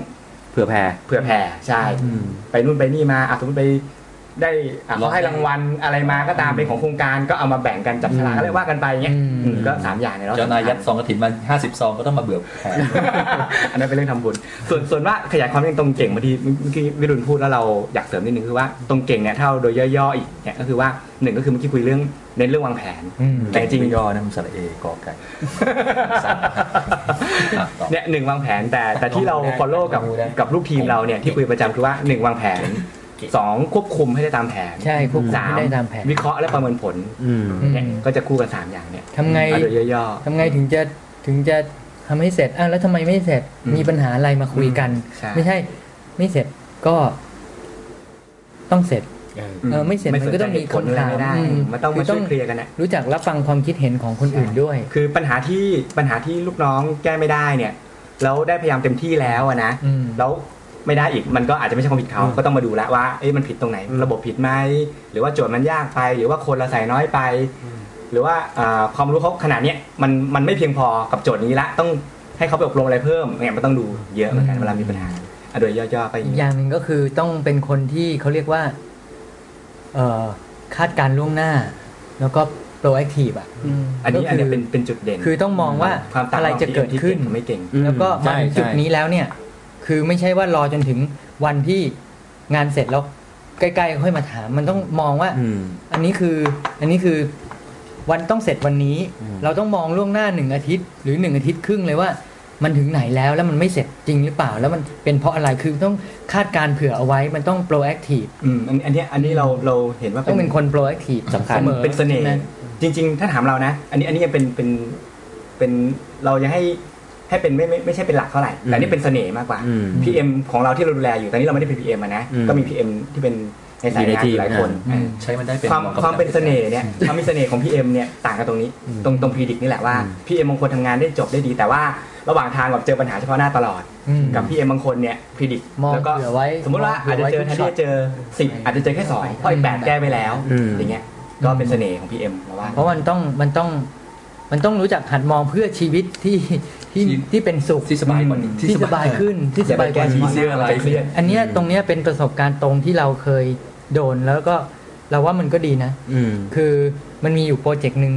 เผื่อแผ่เผื่อแผ่ใช่ ไปนู่นไปนี่มาอะสมมติไป ได้อะเขาให้รางวัลอะไรมาก็ตามเป็นของโครงการก็เอามาแบ่งกันจับฉลากอะไรว่ากันไปเงี้ยอืมก็สามอย่างเนี่ยเราเจ้านายยัดซองกระถินมาห้าสิบซองก็ต้องมาเบื่อแผ่อันนั้นเป็นเรื่องทำบุญ ส่วนส่วนว่าขยายความเรื่องตรงเก่งบางทีเมื่อกี้วิรุณพูดแล้วเราอยากเสริมนิดนึงคือว่าตรงเก่งเนี่ยถ้าเอาโดยย่อๆอีกเนี่ยก็คือว่าหนึ่งก็คือเมื่อกี้คุยเรื่องเน้นเรื่องวางแผน แต่จริง ย่อนะมันสระเอกอไก่อะต่อ เนี่ยหนึ่งวางแผนแต่แต่ที่เรา follow กับกับลูกทีมเราเนี่ยที่คุยประจำคือว่าหนึ่งวางแผน สองควบคุมให้ได้ตามแผนใช่ควบคุมสามให้ได้ตามแผน วิเคราะห์และประเมินผลอืมอืมเนี่ยก็จะคู่กันสามอย่างเนี่ยทำไงเอาโดยย่อทำไงถึงจะถึงจะทำให้เสร็จอ้าวแล้วทำไมไม่เสร็จอืมมีปัญหาอะไรมาคุยกันใช่ไม่ใช่ไม่เสร็จก็ต้องเสร็จๆเออไม่เสร็จมันก็ต้องมีผลอะไรไม่ได้อืมมันต้องคืมาอต้ช่อวงยเคลียร์กันนะรู้จักรับฟังความคิดเห็นของคนอื่นด้วย คือปัญหาที่ปัญหาที่ลูกน้องแก้ไม่ได้เนี่ยแล้วได้พยายามเต็มที่แล้วอะนะอืมแล้ว ไม่ได้อีกมันก็อาจจะไม่ใช่ความผิดเขาก็ต้องมาดูแล้วว่าเอ๊ะมันผิดตรงไหน ระบบผิดไหมหรือว่าโจทย์มันยากไป หรือว่าคนเราใส่น้อยไป หรือว่าอ่าความรู้เขาขนาดเนี้ยมันมันไม่เพียงพอกับโจทย์นี้ละต้องให้เขาไปอบรมอะไรเพิ่มเนี่ยมันต้องดูเยอะเหมือนกันเวลามีปัญหาอะโดยย่อๆไปอย่างอีกนี้อย่างหนึ่งก็คือต้องเป็นคนที่เขาเรียกว่าเอ่อคาดการณ์ล่วงหน้า แล้วก็ proactive อะอันนี้ก็คืออัอันนี้เป็นเป็นจุดเด่น คือต้องมองว่าความต่างอะไรจะเกิดขึ้นที่งกับไม่เก่ง แล้วก็ใช่มาถึงจุดใช่นี้แล้วเนี่ย คือไม่ใช่ว่ารอจนถึงวันที่งานเสร็จแล้วใกล้ๆค่อยมาถาม มันต้องมองว่าอืมอันนี้คืออันนี้คือวันต้องเสร็จวันนี้อืมเราต้องมองล่วงหน้าหนึ่งอาทิตย์ หรือหนึ่งอาทิตย์ครึ่งเลยว่า มันถึงไหนแล้วแล้วมันไม่เสร็จจริงหรือเปล่า แล้วมันเป็นเพราะอะไรคือต้องคาดการณ์เผื่อเอาไว้มันต้อง proactive อืมอันอันเนี้ยอันนี้เราเราเห็นว่าต้องเป็นคน proactive สำคัญสมอเป็นเสน่ห์ใช่ไหมจริง ๆ ถ้าถามเรานะ อันนี้อันนี้ยังเป็นเป็นเป็นเรายังให้ ให้เป็นไม่ไม่ไม่ใช่เป็นหลักเท่าไหร่ แต่นี่เป็นเสน่ห์มากกว่าอืม PM ของเราที่เราดูแลอยู่ตอนนี้เราไม่ได้เป็น PM อะนะอืมก็มี PM ที่เป็นในสายงานอยู่หลายคนอืมใช้มันได้เป็นความหะกับความเป็นเสน่ห์เนี่ยความมีเสน่ห์ของ PM เนี่ยต่างกันตรงนี้ตรงตรง predict นี่แหละว่า PM บางคนทำงานได้จบได้ดี แต่ว่าระหว่างทางแบบเจอปัญหาเฉพาะหน้าตลอดอืมกับ PM บางคนเนี่ยพีดิกมองแล้วก็เผื่อไว้สมมติว่าอาจจะเจอแทนที่จะเจอสิบอาจจะเจอแค่สองเพราะอีกแปดแก้ไปแล้วอืมอย่างเงี้ยก็เป็นเสน่ห์ของ PM เราว่าเพราะมันต้องมันต้อง มันต้องรู้จักหัดมองเพื่อชีวิตที่ที่ที่เป็นสุขที่สบายกว่านี้ที่สบายขึ้นที่สบายกว่าชี้นี้เสื้ออะไรเครียดอันเนี้ยตรงเนี้ยเป็นประสบการณ์ตรงที่เราเคยโดนแล้วก็เราว่ามันก็ดีนะอืมคือมันมีอยู่โปรเจกต์หนึ่ง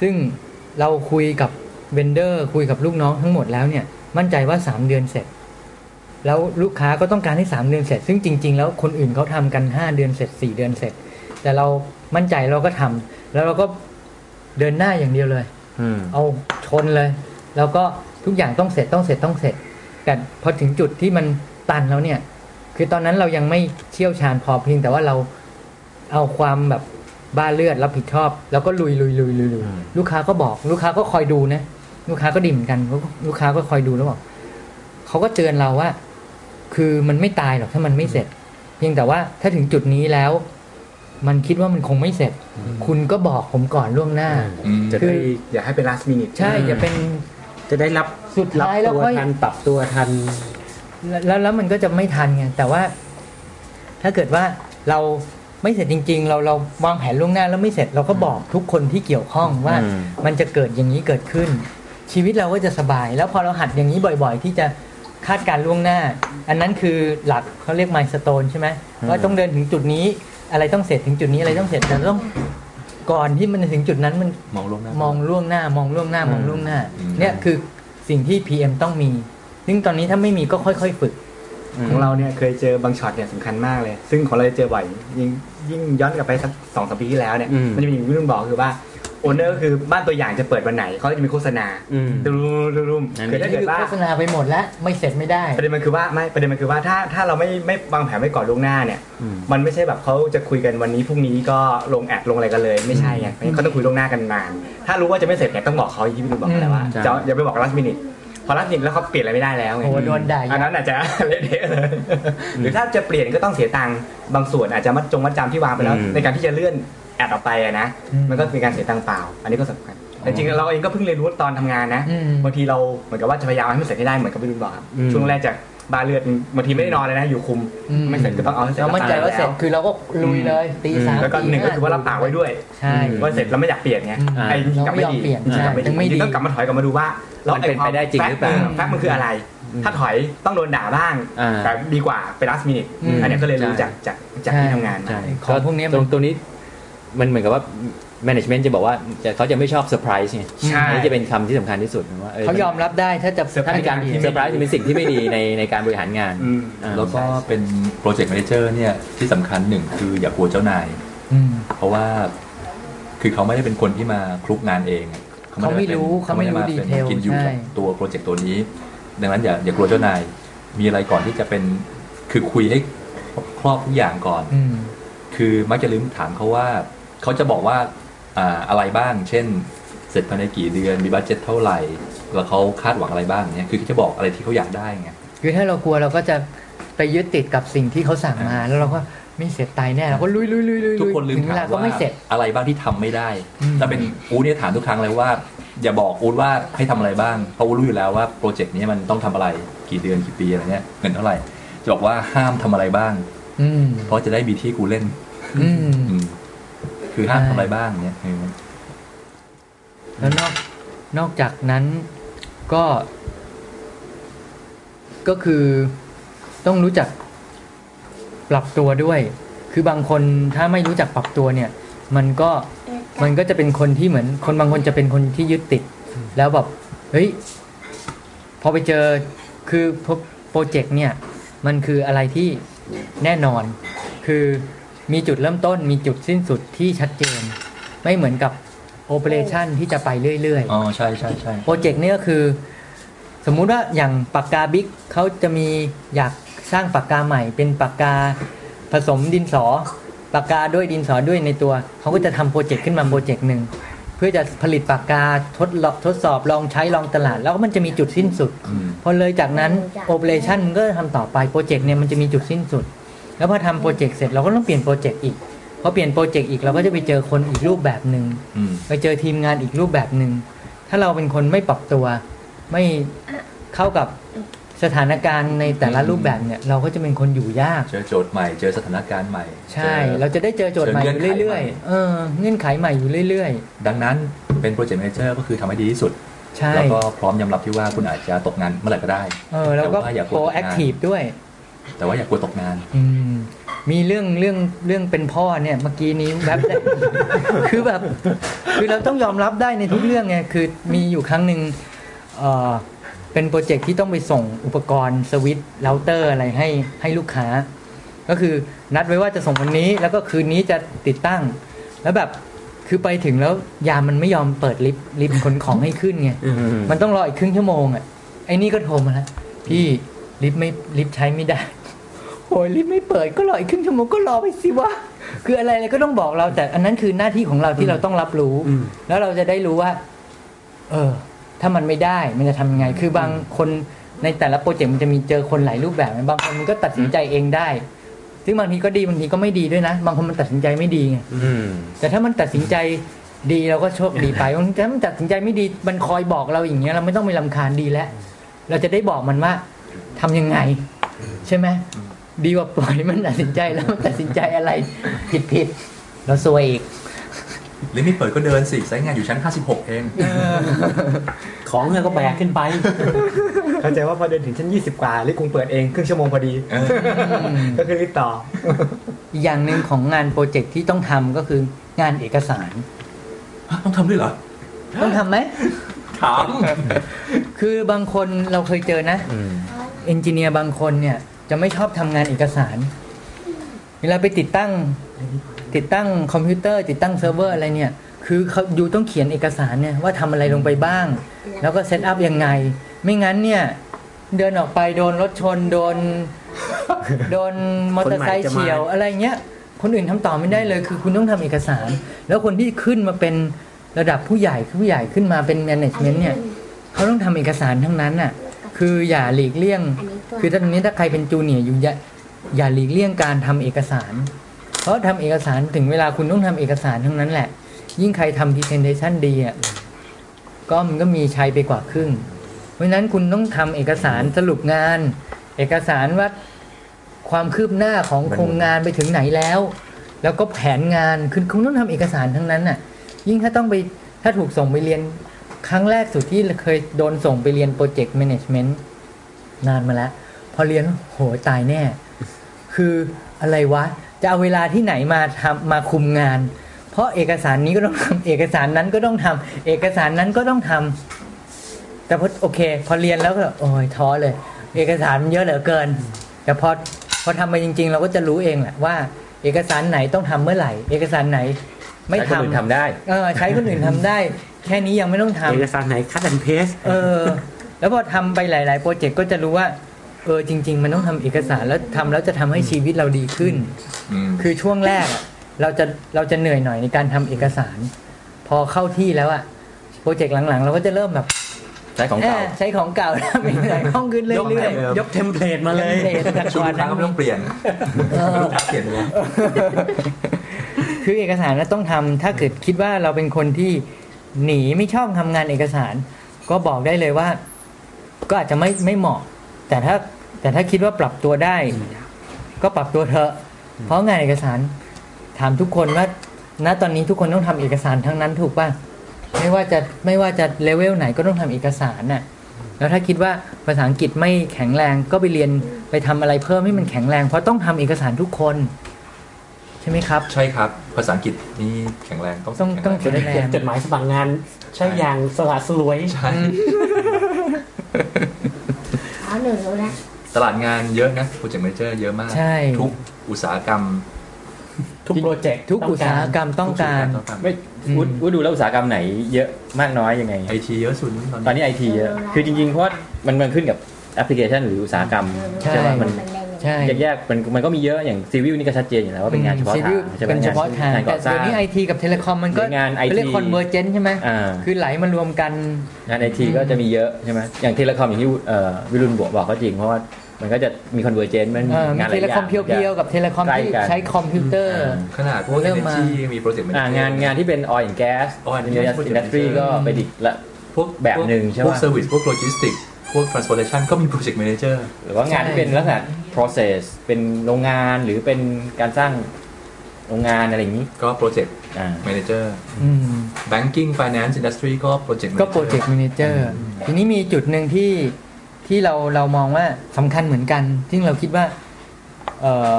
ซึ่งเราคุยกับเวนเดอร์ คุยกับลูกน้องทั้งหมดแล้วเนี่ย มั่นใจว่า 3 เดือนเสร็จ แล้วลูกค้าก็ต้องการให้ 3 เดือนเสร็จ ซึ่งจริง ๆ แล้วคนอื่นเขาทำกัน 5 เดือนเสร็จ 4 เดือนเสร็จ แต่เรามั่นใจเราก็ทำแล้วเราก็ เดินหน้าอย่างเดียวเลยอืมเอาชนเลย แล้วก็ทุกอย่างต้องเสร็จต้องเสร็จต้องเสร็จ แต่พอถึงจุดที่มันตันแล้วเนี่ย คือตอนนั้นเรายังไม่เชี่ยวชาญพอเพียงแต่ว่าเราเอาความแบบบ้าเลือดรับผิดชอบ แล้วก็ลุยลุยลุยลุยลุยอืมลูกค้าก็บอก ลูกค้าก็คอยดูนะลูกค้าก็ดีเหมือนกันเขาก็ลูกค้าก็คอยดูแล้วบอกเขาก็เตือนเราว่า คือมันไม่ตายหรอกถ้ามันไม่เสร็จ เพียงแต่ว่าถ้าถึงจุดนี้แล้ว มันคิดว่ามันคงไม่เสร็จ คุณก็บอกผมก่อนล่วงหน้าอืมจะคืได้ออย่าให้เป็น last minute ใช่อย่าเป็นจะได้รับสุดรับท้ายแล้วตัวค่อยทันปรับตัวทันแล้วแล้วแล้วมันก็จะไม่ทันไงแต่ว่า ถ้าเกิดว่าเราไม่เสร็จจริง ๆ เราเราวางแผนล่วงหน้าแล้วไม่เสร็จเราก็บอกทุกคนที่เกี่ยวข้องว่าอืมมันจะเกิดอย่างนี้เกิดขึ้น ชีวิตเราก็จะสบาย แล้วพอเราหัดอย่างนี้บ่อยๆ ที่จะคาดการณ์ล่วงหน้า อันนั้นคือหลักเขาเรียกไม s ส o n e ใช่ไหมว่าต้องเดินถึงจุดนี้ อะไรต้องเสร็จถึงจุดนี้อะไรต้องเสร็จแต่ต้องก่อนที่มันจะถึงจุดนั้นมันมองลงหน้ามองล่วงหน้ามองล่วงหน้ามองล่วงหน้าอืมเนี่ยคือสิ่งที่ PM ต้องมี ซึ่งตอนนี้ถ้าไม่มีก็ค่อยๆฝึก ของเราเนี่ยเคยเจอบางช็อตเนี่ยสำคัญมากเลย ซึ่งของเราจะเจอบ่อยยิ่งยิ่งย้อนกลับไปสักสองสามปีที่แล้วเนี่ยอืมมันจะมีอย่างที่รุ่นบอกคือว่า โอนเนอร์ก็คือบ้านตัวอย่างจะเปิดวันไหนเขาจะมีโฆษณาอืมดูรุมรุมอันนี้คือถ้าเกิดว่าโฆษณาไปหมดแล้วไม่เสร็จไม่ได้ ประเด็นมันคือว่าไม่ประเด็นมันคือว่าถ้าถ้าเราไม่ไม่วางแผนไว้ก่อนล่วงหน้าเนี่ยอืมมันไม่ใช่แบบเขาจะคุยกันวันนี้พรุ่งนี้ก็ลงแอดลงอะไรกันเลยไม่ใช่ไงเขาต้องคุยล่วงหน้ากันนาน ถ้ารู้ว่าจะไม่เสร็จเนี่ยต้องบอกเขาอย่างที่พี่ดูบอกไปแล้วว่าใช่จะอย่าไปบอก last minute พอ last minute แล้วเขาเปลี่ยนอะไรไม่ได้แล้วไงโอ้โดนด่ายับอันนั้นอาจจะเละเทะเลยหรือถ้าจะเปลี่ยนก็ต้องเสียตังค์บางส่วนอาจจะมัดจงมัดจำที่วางไปแล้วอืมในการที่จะเลื่อน แอดออกไปอะนะอืมมันก็เป็นการเสียตังค์เปล่า อันนี้ก็สำคัญแต่จริงๆเราเองก็เพิ่งเรียนรู้ตอนทำงานนะอืมบางทีเราเหมือนกับว่าจะพยายามให้มันเสร็จให้ได้เหมือนกับพี่ดุลบอกครับอืมช่วงแรกจากบาเลือดบางทีไม่ได้นอนเลยนะอยู่คุมอืมไม่เสร็จก็ต้องเอาให้เสร็จเรามั่นใจว่าเสร็จคือเราก็ลุยเลยตีสามแล้วก็ตีหนึ่งก็ห้าคือว่ารับปากไว้ด้วยใช่ว่าเสร็จแล้วไม่อยากเปลี่ยนไงอืมไอ้กลับไม่ดีเราไม่ยอมเปลี่ยนใช่กลับไม่ดียังไม่ดีต้องกลับมาถอยกลับมาดูว่าแล้วมันเป็นไปได้จริงหรือเปล่าแฟกต์มันคืออะไร ถ้าถอยต้องโดนด่าบ้างอ่าแต่ดีกว่าเป็น last minute อืมอันนี้ก็เลยรู้ใช่จากจากจากที่ทำงานมาใช่ของพวกนี้มันตรงตรงนี้ มันเหมือนกับว่า management จะบอกว่าจะเขาจะไม่ชอบเซอร์ไพรส์ไงใช่ อันนี้จะเป็นคำที่สำคัญที่สุดว่าเขายอมรับได้ถ้าจะ Surprise ถ้าเป็นการที่ไม่ดีเซอร์ไพรส์เป็นสิ่งที่ไม่ดีในในการบริหารงานอืมอ่าแล้วก็เป็น project manager เนี่ยที่สำคัญหนึ่งคืออย่ากลัวเจ้านาย อืม เพราะว่าคือเขาไม่ได้เป็นคนที่มาคลุกงานเองเขาไม่รู้ด้เขาไม่รู้ด้ดีเป็นเทลกินอยู่ใช่ กับตัวโปรเจกต์ตัวนี้ ดังนั้นอย่าอย่ากลัวเจ้านาย มีอะไรก่อนที่จะเป็นคือคุยให้ครอบทุกอย่างก่อน อืม คือมักจะลืมถามเขาว่า เขาจะบอกว่าอ่าอะไรบ้าง เช่น เสร็จภายในกี่เดือนมีบัตเจ็ตเท่าไหร่ แล้วเขาคาดหวังอะไรบ้างเนี่ยคือเขาจะบอกอะไรที่เขาอยากได้ไงคือถ้าเรากลัวเราก็จะไปยึดติดกับสิ่งที่เขาสั่งมา แล้วเราก็ไม่เสร็จตายแน่เราก็ลุยลุยลุยลุยทุกคนลืมถึงเวถาลามก็ว่าไม่เสร็จอะไรบ้างที่ทำไม่ได้อืมถ้าเป็นอู๊ดเนี่ยถามทุกครั้งเลยว่า อย่าบอกอู๊ดว่าให้ทำอะไรบ้างเพราะอู๊ดรู้อยู่แล้วว่าโปรเจกต์นี้มันต้องทำอะไรกี่เดือนกี่ปีอะไรเงี้ยเงินเท่าไหร่จะบอกว่าห้ามทำอะไรบ้างอืมเพราะจะได้มีที่กูเล่นอืมอืม คือห้ามใช่ทำอะไรบ้างเนี่ยเออแล้วนอกนอกจากนั้นก็ ก็คือต้องรู้จักปรับตัวด้วย คือบางคนถ้าไม่รู้จักปรับตัวเนี่ย มันก็มันก็จะเป็นคนที่เหมือน คนบางคนจะเป็นคนที่ยึดติด แล้วแบบเฮ้ยพอไปเจอคือโปรเจกต์เนี่ย มันคืออะไรที่แน่นอน คือ มีจุดเริ่มต้นมีจุดสิ้นสุดที่ชัดเจน ไม่เหมือนกับ operation ที่จะไปเรื่อยอ๋อ ใช่ใช่ใช่ๆโปรเจกต์นี่ก็คือ สมมุติว่าอย่างปากกาบิ๊กเขาจะมีอยากสร้างปากกาใหม่ เป็นปากกาผสมดินสอ ปากกาด้วยดินสอด้วยในตัว เขาก็จะทำโปรเจกต์ขึ้นมาโปรเจกต์หนึ่ง เพื่อจะผลิตปากกาทดลองทดสอบลองใช้ลองตลาด แล้วมันจะมีจุดสิ้นสุดอืมพอเลยจากนั้น operation ก็ทำต่อไปโปรเจกต์เนี่ยมันจะมีจุดสิ้นสุด แล้วพอทำโปรเจกต์เสร็จเราก็ต้องเปลี่ยนโปรเจกต์อีกพอเปลี่ยนโปรเจกต์อีกเราก็จะไปเจอคนอีกรูปแบบหนึ่งอืมไปเจอทีมงานอีกรูปแบบหนึ่งถ้าเราเป็นคนไม่ปรับตัว ไม่เข้ากับสถานการณ์ในแต่ละรูปแบบเนี่ย เราก็จะเป็นคนอยู่ยากเจอโจทย์ใหม่เจอสถานการณ์ใหม่ ใช่จอเราจะได้เจอโจทย์ใหม่อเจอเงื่ยู่อนไขเรื่อยใหม่ๆเออเงื่อนไขใหม่อยู่เรื่อยดังนั้นเป็น project manager ก็คือทำให้ดีที่สุดๆใช่แล้วก็พร้อมยอมรับที่ว่าคุณอาจจะตกงานเมื่อไหร่ก็ได้ เออแล้วก็แต่ว่าอย่ากลัว proactive ด้วย แต่ว่าอย่ากลัวตกงาน อืมมีเรื่องเรื่องเรื่องเป็นพ่อเนี่ยเมื่อกี้นี้แวบได้คือแบบ คือเราต้องยอมรับได้ในทุกเรื่องไงคือมีอยู่ครั้งหนึ่งเออเป็นโปรเจกต์ที่ต้องไปส่งอุปกรณ์ switch router อะไรให้ให้ลูกค้า ก็คือนัดไว้ว่าจะส่งวันนี้ แล้วก็คืนนี้จะติดตั้ง แล้วแบบคือไปถึงแล้วยามมันไม่ยอมเปิดลิฟต์ลิฟต์ขนของให้ขึ้นไง มันต้องรออีกครึ่งชั่วโมงอะไอ้นี่ก็โทรมาแล้วพี่ ลิฟต์ไม่ลิฟต์ใช้ไม่ได้โอ้ยลิฟต์ไม่เปิดก็รออีกครึ่งชั่วโมงก็รอไปสิวะคืออะไรอะไรก็ต้องบอกเราแต่อันนั้นคือหน้าที่ของเราที่เราต้องรับรู้อืมแล้วเราจะได้รู้ว่า เออ ถ้ามันไม่ได้มันจะทำยังไง คือบางคนในแต่ละโปรเจกต์มันจะมีเจอคนหลายรูปแบบบางคนมันก็ตัดสินใจเองได้ ซึ่งบางทีก็ดีบางทีก็ไม่ดีด้วยนะ บางคนมันตัดสินใจไม่ดีไงอืมแต่ถ้ามันตัดสินใจดีเราก็โชคดีไปบางทีถ้ามันตัดสินใจไม่ดีมันคอยบอกเราอย่างเงี้ยเราไม่ต้องไปลำคาญดีแล้ว เราจะได้บอกมันว่า ทำยังไง ใช่ไหมดีกว่าปล่อยมันตัดสินใจแล้วมันตัดสินใจอะไรผิดผิดๆเราซวยอีกลิฟต์ไม่เปิดก็เดินสิไซต์งานอยู่ชั้น 56 เอง ของเนี่ยก็แบกขึ้นไป เข้าใจว่าพอเดินถึงชั้น 20 กว่าลิฟต์คงเปิดเองครึ่งชั่วโมงพอดีเออก็คือลิฟต์ต่ออีกอย่างหนึ่งของงานโปรเจกต์ที่ต้องทำก็คืองานเอกสาร ต้องทำด้วยเหรอ ต้องทำไหมถามคือบางคนเราเคยเจอนะอืม engineer บางคนเนี่ยจะไม่ชอบทำงานเอกสาร เวลาไปติดตั้งติดตั้งคอมพิวเตอร์ ติดตั้งเซิร์ฟเวอร์อะไรเนี่ย คือเขาอยู่ต้องเขียนเอกสารเนี่ยว่าทำอะไรลงไปบ้าง แล้วก็ set up ยังไง ไม่งั้นเนี่ย เดินออกไปโดนรถชนโดน โดนมอเตอร์ไซค์เฉี่ยวอะไรเงี้ยคนอื่นทำต่อไม่ได้เลย คือคุณต้องทำเอกสาร แล้วคนที่ขึ้นมาเป็นระดับผู้ใหญ่คือผู้ใหญ่ขึ้นมาเป็นแมネจเมนต์เนี่ยเขาต้องทำเอกสารทั้งนั้นน่ะ คืออย่าหลีกเลี่ยง คือตอนนี้ถ้าใครเป็นจูเนียร์อยู่อย่าอย่าหลีกเลี่ยงการทำเอกสาร เพราะทำเอกสารถึงเวลาคุณต้องทำเอกสารทั้งนั้นแหละ ยิ่งใครทำ presentation ดีอะก็มันก็มีชัยไปกว่าครึ่ง เพราะฉะนั้นคุณต้องทำเอกสารสรุปงาน เอกสารว่าความคืบหน้าของโครงงานไปถึงไหนแล้ว แล้วก็แผนงานคือคุณต้องทำเอกสารทั้งนั้นน่ะ ยิ่งถ้าต้องไปถ้าถูกส่งไปเรียน ครั้งแรกสุดที่เคยโดนส่งไปเรียนโปรเจกต์แมネจเมนต์นานมาแล้ว พอเรียนโหตายแน่ คืออะไรวะ จะเอาเวลาที่ไหนมาทำมาคุมงาน เพราะเอกสารนี้ก็ต้องทำเอกสารนั้นก็ต้องทำเอกสารนั้นก็ต้องทำแต่พอโอเค พอเรียนแล้วก็โอ้ยท้อเลย เอกสารมันเยอะเหลือเกิน แต่พอพอทำไปจริง ๆ เราก็จะรู้เองแหละว่า เอกสารไหนต้องทำเมื่อไหร่ เอกสารไหนไม่ให้คนอื่นทำทำได้ เออใช้คนอื่นทำได้ แค่นี้ยังไม่ต้องทำเอกสารไหนคัดแอนเพสเออ แล้วพอทำไปหลาย ๆ โปรเจกต์ก็จะรู้ว่าเออจริง ๆ มันต้องทำเอกสารแล้วทำแล้วจะทำให้ชีวิตเราดีขึ้นอืมคือช่วงแรกอะเราจะเราจะเหนื่อยหน่อยในการทำเอกสาร พอเข้าที่แล้วอะโปรเจกต์หลัง ๆ เราก็จะเริ่มแบบใช้ของเก่าเอ๊ะใช้ของเก่าแล้วไม่เหนื่อยคล่องขึ้นเรื่อยๆยก template มาเลย template จากชุดก่อนลูกค้าก็ไม่ต้องเปลี่ยนเออลูกค้าเปลี่ยนเลยคือเอกสารน่ะต้องทำถ้าเกิดคิดว่าเราเป็นคนที่ หนีไม่ชอบทำงานเอกสาร ก็บอกได้เลยว่า ก็อาจจะไม่ไม่เหมาะ แต่ถ้าแต่ถ้าคิดว่าปรับตัวได้ ก็ปรับตัวเถอะ เพราะงานเอกสาร ถามทุกคนว่าณตอนนี้ทุกคนต้องทำเอกสารทั้งนั้นถูกป่ะไม่ว่าจะไม่ว่าจะเลเวลไหนก็ต้องทำเอกสารน่ะแล้วถ้าคิดว่าภาษาอังกฤษไม่แข็งแรงก็ไปเรียนไปทำอะไรเพิ่มให้มันแข็งแรง เพราะต้องทำเอกสารทุกคน ใช่ไหมครับ ใช่ครับ ภาษาอังกฤษนี่แข็งแรงต้องต้องแข็ต้องแรงแข็งแรเขียงนจดหมายสมัครงาน ใช่อย่างสละสลวยใช่อ๋อหนูรู้แล้วตลาดงานเยอะนะโปรเจกต์แมเนเจอร์เยอะมาก ใช่ ทุกอุตสาหกรรม ทุกโปรเจกต์ทุกอุตสาหกรรมต้องการไม่วุฒิวุฒิดูแล้วอุตสาหกรรมไหนเยอะมากน้อยยังไงไอทีเยอะสุดตตออนนนี้นี้ไอทีเยอะ คือจริงๆ เพราะว่ามันมันขึ้นกับแอปพลิเคชันหรืออุตสาหกรรมใช่ใช่ไหมมัน มันแรงอย่างใช่ แยกๆมันมันก็มีเยอะอย่าง civil นี่ก็ชัดเจนอยู่แล้วว่าเป็นงานเฉพาะทาง civil ใช่ไหมเป็นเฉพาะทางงานแต่ก่อสร้าเดี๋ยวนี้ไอทีกับ telecom มันก็หรืองาน IT เรียก convergence ใช่ไหมอ่า คือไหลมารวมกัน งานไอทีก็จะมีเยอะใช่ไหมอย่าง telecom อย่างที่เอ่อวิรุณบอกบอกก็จริง เพราะว่ามันก็จะมีคอนเวอร์เจนมันเออมีงานหเทลายเลอย่าคอมง เพียวๆกับเทเลคอมใกล้ที่กัน ใช้คอมพิวเตอร์ขนาดพวกเริ่มมา energy มีโปรเจกต์ อ่างานงานที่เป็น oil and gas Oil and อิน gas ดัสทรีก็ไปนอีกละ พวกแบบหนึ่งใช่ปะ พวก service พวก logistics พวก transportation ก็มี project manager หรือว่างานที่เป็นลักษณะ process เป็นโรงงานหรือเป็นการสร้างโรงงานอะไรอย่างนี้ ก็ project อ่า manager อืม banking finance industry ก็ project ก็ manager โปรเจกต์ a ม a เจอร์ทีนี้มีจุดหนึ่งที่ที่เราเรามองว่าสำคัญเหมือนกัน ซึ่งเราคิดว่าเอ่อ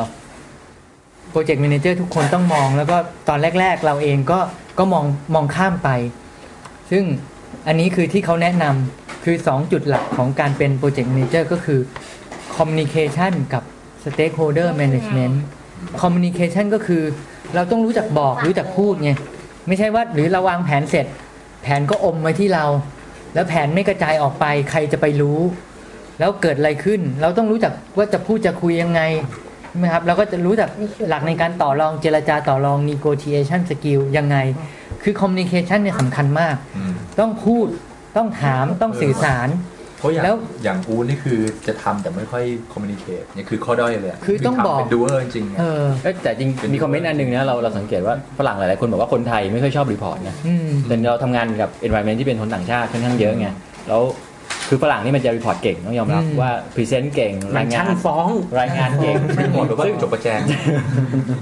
โปรเจกต์ a ม a เจอร์ทุกคนต้องมองแล้วก็ตอนแรก ๆ เราเองก็ก็มองมองข้ามไป ซึ่งอันนี้คือที่เขาแนะนำคือ 2 จุดหลักของการเป็นโปรเจกต์ a ม a เจอร์ก็คือ communication กับ stakeholder management communication ก็คือเราต้องรู้จักบอกรู้จักพูดไงไม่ใช่ว่าหรือเราวางแผนเสร็จ แผนก็อมไว้ที่เรา แล้วแผนไม่กระจายออกไปใครจะไปรู้ แล้วเกิดอะไรขึ้น เราต้องรู้จักว่าจะพูดจะคุยยังไงใช่ไหมครับเราก็จะรู้จักหลักในการต่อรองเจรจาต่อรอง negotiation skill ยังไง คือ communication เนี่ยสำคัญมากอืมต้องพูดต้องถามต้องสื่อสารเพ ราะอย่างแล้วอย่างกูนี่คือจะทำแต่ไม่ค่อย communicate เนี่ยคือข้อด้อยเลยะคือต้องบอกทำเป็น doer จริงๆไงเออเอ้ยแต่จริงมีคอมเมนต์อันหนึ่งนะเราเราสังเกตว่าฝรั่งหลายๆคนบอกว่าคนไทยไม่ค่อยชอบรีพอร์ตนะอืมแต่เราทำงานกับ environment ที่เป็นคนต่างชาติค่อนข้างเยอะไงแล้ว คือฝรั่งนี่มันจะ report เก่งต้องยอมรับอืมว่า present เก่งมัรานยงานมันช่างฟ้องรายงานเก่งไม่หมดหรือว่าประจบประแจง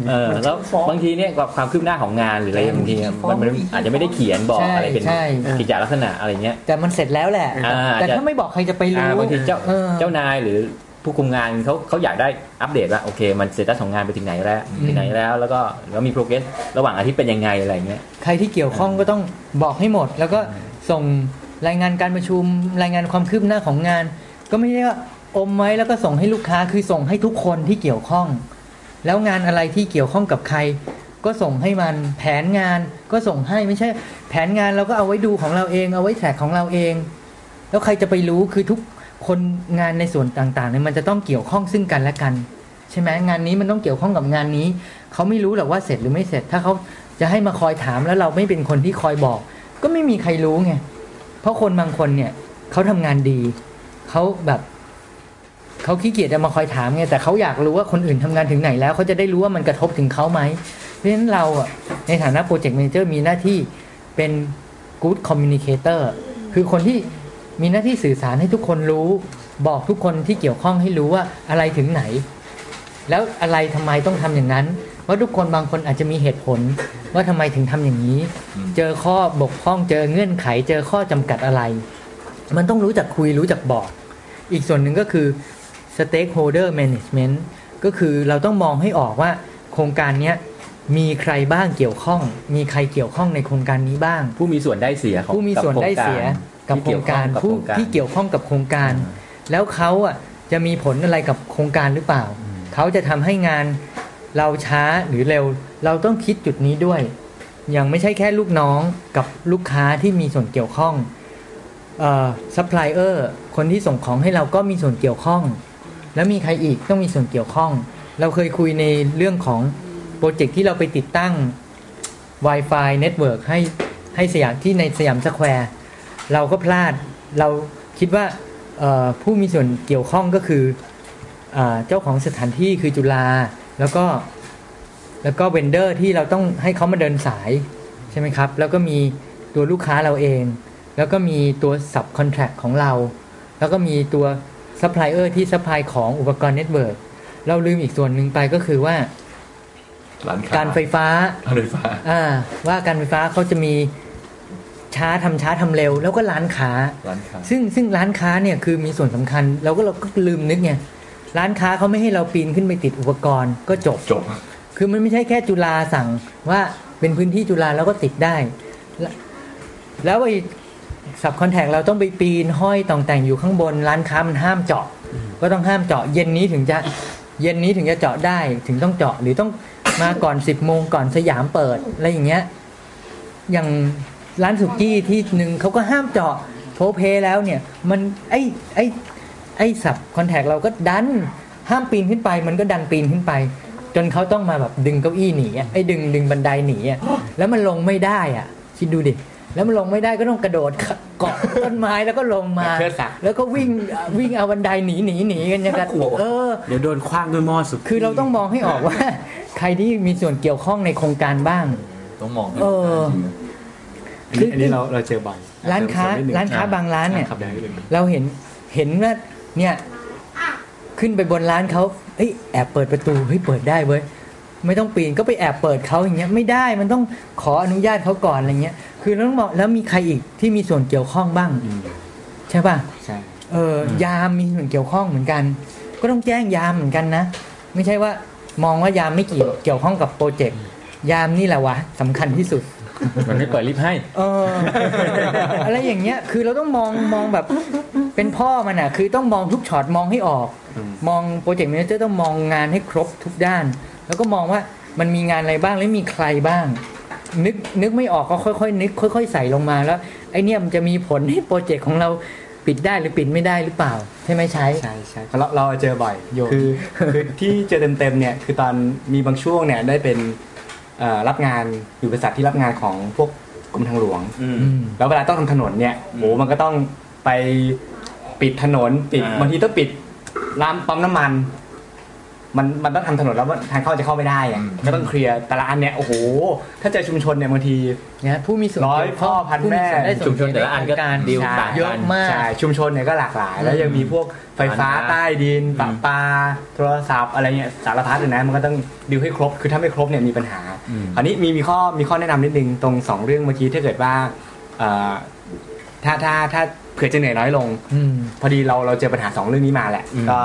เออแล้วบางทีเนี่ยความคืบหน้าของงานหรืออะไรบางทีมันมันอาจจะไม่ได้เขียนบอกใช่อะไรเป็นใช่กิจจลักษณะอะไรเงี้ยแต่มันเสร็จแล้วแหละอ่าแต่ถ้าไม่บอกใครจะไปรู้อ่าบางทีเจ้าออเจ้านายหรือผู้คุมงานเขาเขาอยากได้อัปเดตว่าโอเค มันเสร็จของงานไปถึงไหนแล้วอืมถึงไหนแล้วแล้วก็แล้วมี progress ระหว่างอาทิตย์เป็นยังไงอะไรเงี้ยใครที่เกี่ยวข้องก็ต้องบอกให้หมด แล้วก็ส่ง รายงานการประชุมรายงานความคืบหน้าของงาน ก็ไม่ใช่ว่าอมไว้แล้วก็ส่งให้ลูกค้าคือส่งให้ทุกคนที่เกี่ยวข้อง แล้วงานอะไรที่เกี่ยวข้องกับใคร ก็ส่งให้มันแผนงานก็ส่งให้ไม่ใช่ แผนงานเราก็เอาไว้ดูของเราเอง เอาไว้แทร็กของเราเอง แล้วใครจะไปรู้คือทุกคนงานในส่วนต่างๆเนี่ยมันจะต้องเกี่ยวข้องซึ่งกันและกันใช่ไหมงานนี้มันต้องเกี่ยวข้องกับงานนี้ เขาไม่รู้หรอกว่าเสร็จหรือไม่เสร็จ ถ้าเขาจะให้มาคอยถามแล้วเราไม่เป็นคนที่คอยบอก ก็ไม่มีใครรู้ไง เพราะคนบางคนเนี่ยเขาทำงานดีเขาแบบเขาขี้เกียจจะมาคอยถามไงแต่เขาอยากรู้ว่าคนอื่นทำงานถึงไหนแล้วเขาจะได้รู้ว่ามันกระทบถึงเขาไหมเพราะฉะนั้นเราอะในฐานะโปรเจกต์ a ม a เจอร์มีหน้าที่เป็น good communicator คือคนที่มีหน้าที่สื่อสารให้ทุกคนรู้ บอกทุกคนที่เกี่ยวข้องให้รู้ว่าอะไรถึงไหน แล้วอะไรทำไมต้องทำอย่างนั้น ว่าะทุกคนบางคนอาจจะมีเหตุผล ว่าทำไมถึงทำอย่างนี้อืมเจอข้อบกพร่องเจอเงื่อนไข เจอข้อจำกัดอะไร มันต้องรู้จักคุยรู้จักบอก อีกส่วนหนึ่งก็คือ stakeholder management ก็คือเราต้องมองให้ออกว่าโครงการเนี้ยมีใครบ้างเกี่ยวข้อง มีใครเกี่ยวข้องในโครงการนี้บ้าง ผู้มีส่วนได้เสียของผู้มีส่วนได้เสียกับโครงการที่ผู้เกี่ยวข้องกับโครงการที่เกี่ยวข้องกับโครงการ แล้วเขาอะจะมีผลอะไรกับโครงการหรือเปล่า เขาจะทำให้งาน เราช้าหรือเร็ว เราต้องคิดจุดนี้ด้วยอย่างไม่ใช่แค่ลูกน้องกับลูกค้าที่มีส่วนเกี่ยวข้องซัพพลายเออร์คนที่ส่งของให้เราก็มีส่วนเกี่ยวข้อง แล้วมีใครอีกต้องมีส่วนเกี่ยวข้อง เราเคยคุยในเรื่องของโปรเจกต์ที่เราไปติดตั้ง Wi-Fi Network ให้ให้สยามที่ในสยามสแควร์เราก็พลาดเราคิดว่าผู้มีส่วนเกี่ยวข้องก็คือเจ้าของสถานที่คือจุฬา แล้วก็แล้วก็ vendor ที่เราต้องให้เขามาเดินสายใช่ไหมครับ แล้วก็มีตัวลูกค้าเราเอง แล้วก็มีตัว subcontract ของเรา แล้วก็มีตัวซัพพลายเออร์ที่ supply ของอุปกรณ์ network เราลืมอีกส่วนหนึ่งไปก็คือว่าร้านค้าการไฟฟ้าการไฟฟ้าอ่าว่าการไฟฟ้าเขาจะมีช้าทำช้าทำเร็ว แล้วก็ร้านค้าร้านค้าซึ่งซึ่งร้านค้าเนี่ยคือมีส่วนสำคัญ เราก็เราก็ลืมนึกไง ร้านค้าเขาไม่ให้เราปีนขึ้นไปติดอุปกรณ์ก็จบจบ คือมันไม่ใช่แค่จุฬาสั่งว่าเป็นพื้นที่จุฬาแล้วก็ติดได้แล้วแล้วไอ้สับคอนแทคเราต้องไปปีนห้อยต่องแต่งอยู่ข้างบนร้านค้ามันห้ามเจาะ ก็ต้องห้ามเจาะ เย็นนี้ถึงจะเย็นนี้ถึงจะเจาะได้ถึงต้องเจาะหรือต้องมาก่อนสิบโมงก่อนสยามเปิดอะไรอย่างเงี้ยอย่างร้านสุกี้ที่หนึ่งเขาก็ห้ามเจาะโพเพแล้วเนี่ย มันไอ้ไอ้ ไอ้สับคอนแทคเราก็ดันห้ามปีนขึ้นไป มันก็ดันปีนขึ้นไป จนเขาต้องมาแบบดึงเก้าอี้หนีอะไอ้ดึงดึงบันไดหนีอะแล้วมันลงไม่ได้อะคิดดูดิแล้วมันลงไม่ได้ก็ต้องกระโดดเกาะต้นไม้แล้วก็ลงมาเชิดศักดิ์แล้วก็วิ่งวิ่งเอาบันไดหนีหนีหนีกันอย่างกันเออเดี๋ยวโดนคว้างด้วยหม้อสุกคือเราต้องมองให้ออกว่า ใครที่มีส่วนเกี่ยวข้องในโครงการบ้าง ต้องมองให้เอออันนี้อันนี้เราเราเจอบ่อยร้านค้าเสมนิดนึงร้านค้าบางร้านเนี่ยครับได้เลยเราเห็นเห็นว่า เนี่ยขึ้นไปบนร้านเขาเอ้ยแอบเปิดประตูเฮ้ยเปิดได้เว้ยไม่ต้องปีนก็ไปแอบเปิดเขาอย่างเงี้ยไม่ได้มันต้องขออนุญาตเขาก่อนอะไรเงี้ย คือเราต้องบอกแล้วมีใครอีกที่มีส่วนเกี่ยวข้องบ้าง ใช่ป่ะใช่เออยามมีส่วนเกี่ยวข้องเหมือนกัน ก็ต้องแจ้งยามเหมือนกันนะ ไม่ใช่ว่ามองว่ายามไม่เกี่ยวเกี่ยวข้องกับโปรเจกต์ยามนี่แหละวะสำคัญที่สุด มันไม่เปิดลิฟต์ให้ เออ อะไรอย่างเงี้ย คือเราต้องมองมองแบบเป็นพ่อมันอะ คือต้องมองทุกช็อตมองให้ออก มองโปรเจกต์ a ม a เจอร์ต้องมองงานให้ครบทุกด้าน แล้วก็มองว่ามันมีงานอะไรบ้างและมีใครบ้าง นึกนึกไม่ออกก็ค่อยๆนึก ค่อย ๆ ใส่ลงมาแล้วไอเนี้ยมันจะมีผลให้โปรเจกต์ของเราปิดได้หรือปิดไม่ได้หรือเปล่า ใช่ไหมใช้ใช่ใช่เราเราเจอบ่อยโยนคือคือที่เจอเต็มๆเนี่ยคือตอนมีบางช่วงเนี่ยได้เป็นเอ่อ รับงานอยู่บริษัทที่รับงานของพวกกรมทางหลวงอืมแล้วเวลาต้องทำถนนเนี่ยโหมันก็ต้องไปปิดถนนปิดอ่าบางทีต้องปิดร้านปั๊มน้ำมัน มันมันต้องทำถนนแล้วทางเข้าจะเข้าไม่ได้อะก็ต้องเคลียร์แต่ละอันเนี่ยโอ้โห ถ้าเจอชุมชนเนี่ยบางทีเนี่ยผู้มีส่วนร้อยเกี่ยวข้องพ่อพันผู้แม่ส่วนได้ส่วนชุมชนแต่ละอันก็ใการดีลใช่ต่างกันเยอะมากใช่ชุมชนเนี่ยก็หลากหลาย แล้วยังมีพวกไฟฟ้าอ่าใต้ดินประปาโทรศัพท์อะไรเงี้ยสารพัดเลยนะมันก็ต้องดิวให้ครบ คือถ้าไม่ครบเนี่ยมีปัญหาคราวนี้มีมีข้อมีข้อแนะนำนิดนึงตรงสองเรื่องเมื่อกี้ถ้าเกิดว่าเอ่อถ้าถ้าถ้าเผื่อจะเหนื่อยน้อยลงอืมพอดีเราเราเจอปัญหาสองเรื่องนี้มาแหละ ก็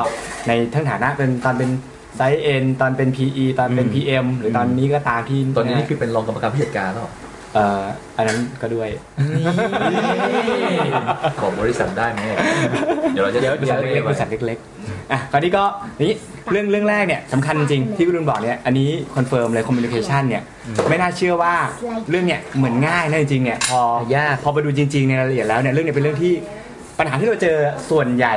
ในทั้งฐานะเป็นตอนเป็น site en ตอนเป็น PE ตอนเป็น อืม PM หรือตอนนี้ก็ตามที่ตอนนี้นี่คือเป็นรองกรรมการผู้จัดการแล้วเหรอเอ่ออันนั้นก็ด้วยบอกบริษัทได้ไหมเดี๋ยวเราจะเดี๋ยวบริษัทเล็เล็กกๆบริษัทเล็กๆอะคราวนี้ก็นี่เรื่องเรื่องแรกเนี่ยสำคัญจริงที่คุณลุงบอกเนี่ยอันนี้ confirm เลย communication เนี่ยไม่น่าเชื่อว่าเรื่องเนี่ยเหมือนง่ายนะจริงๆเนี่ยพอยาก พอไปดูจริงๆในรายละเอียดแล้วเนี่ยเรื่องเนี่ยเป็นเรื่องที่ ปัญหาที่เราเจอส่วนใหญ่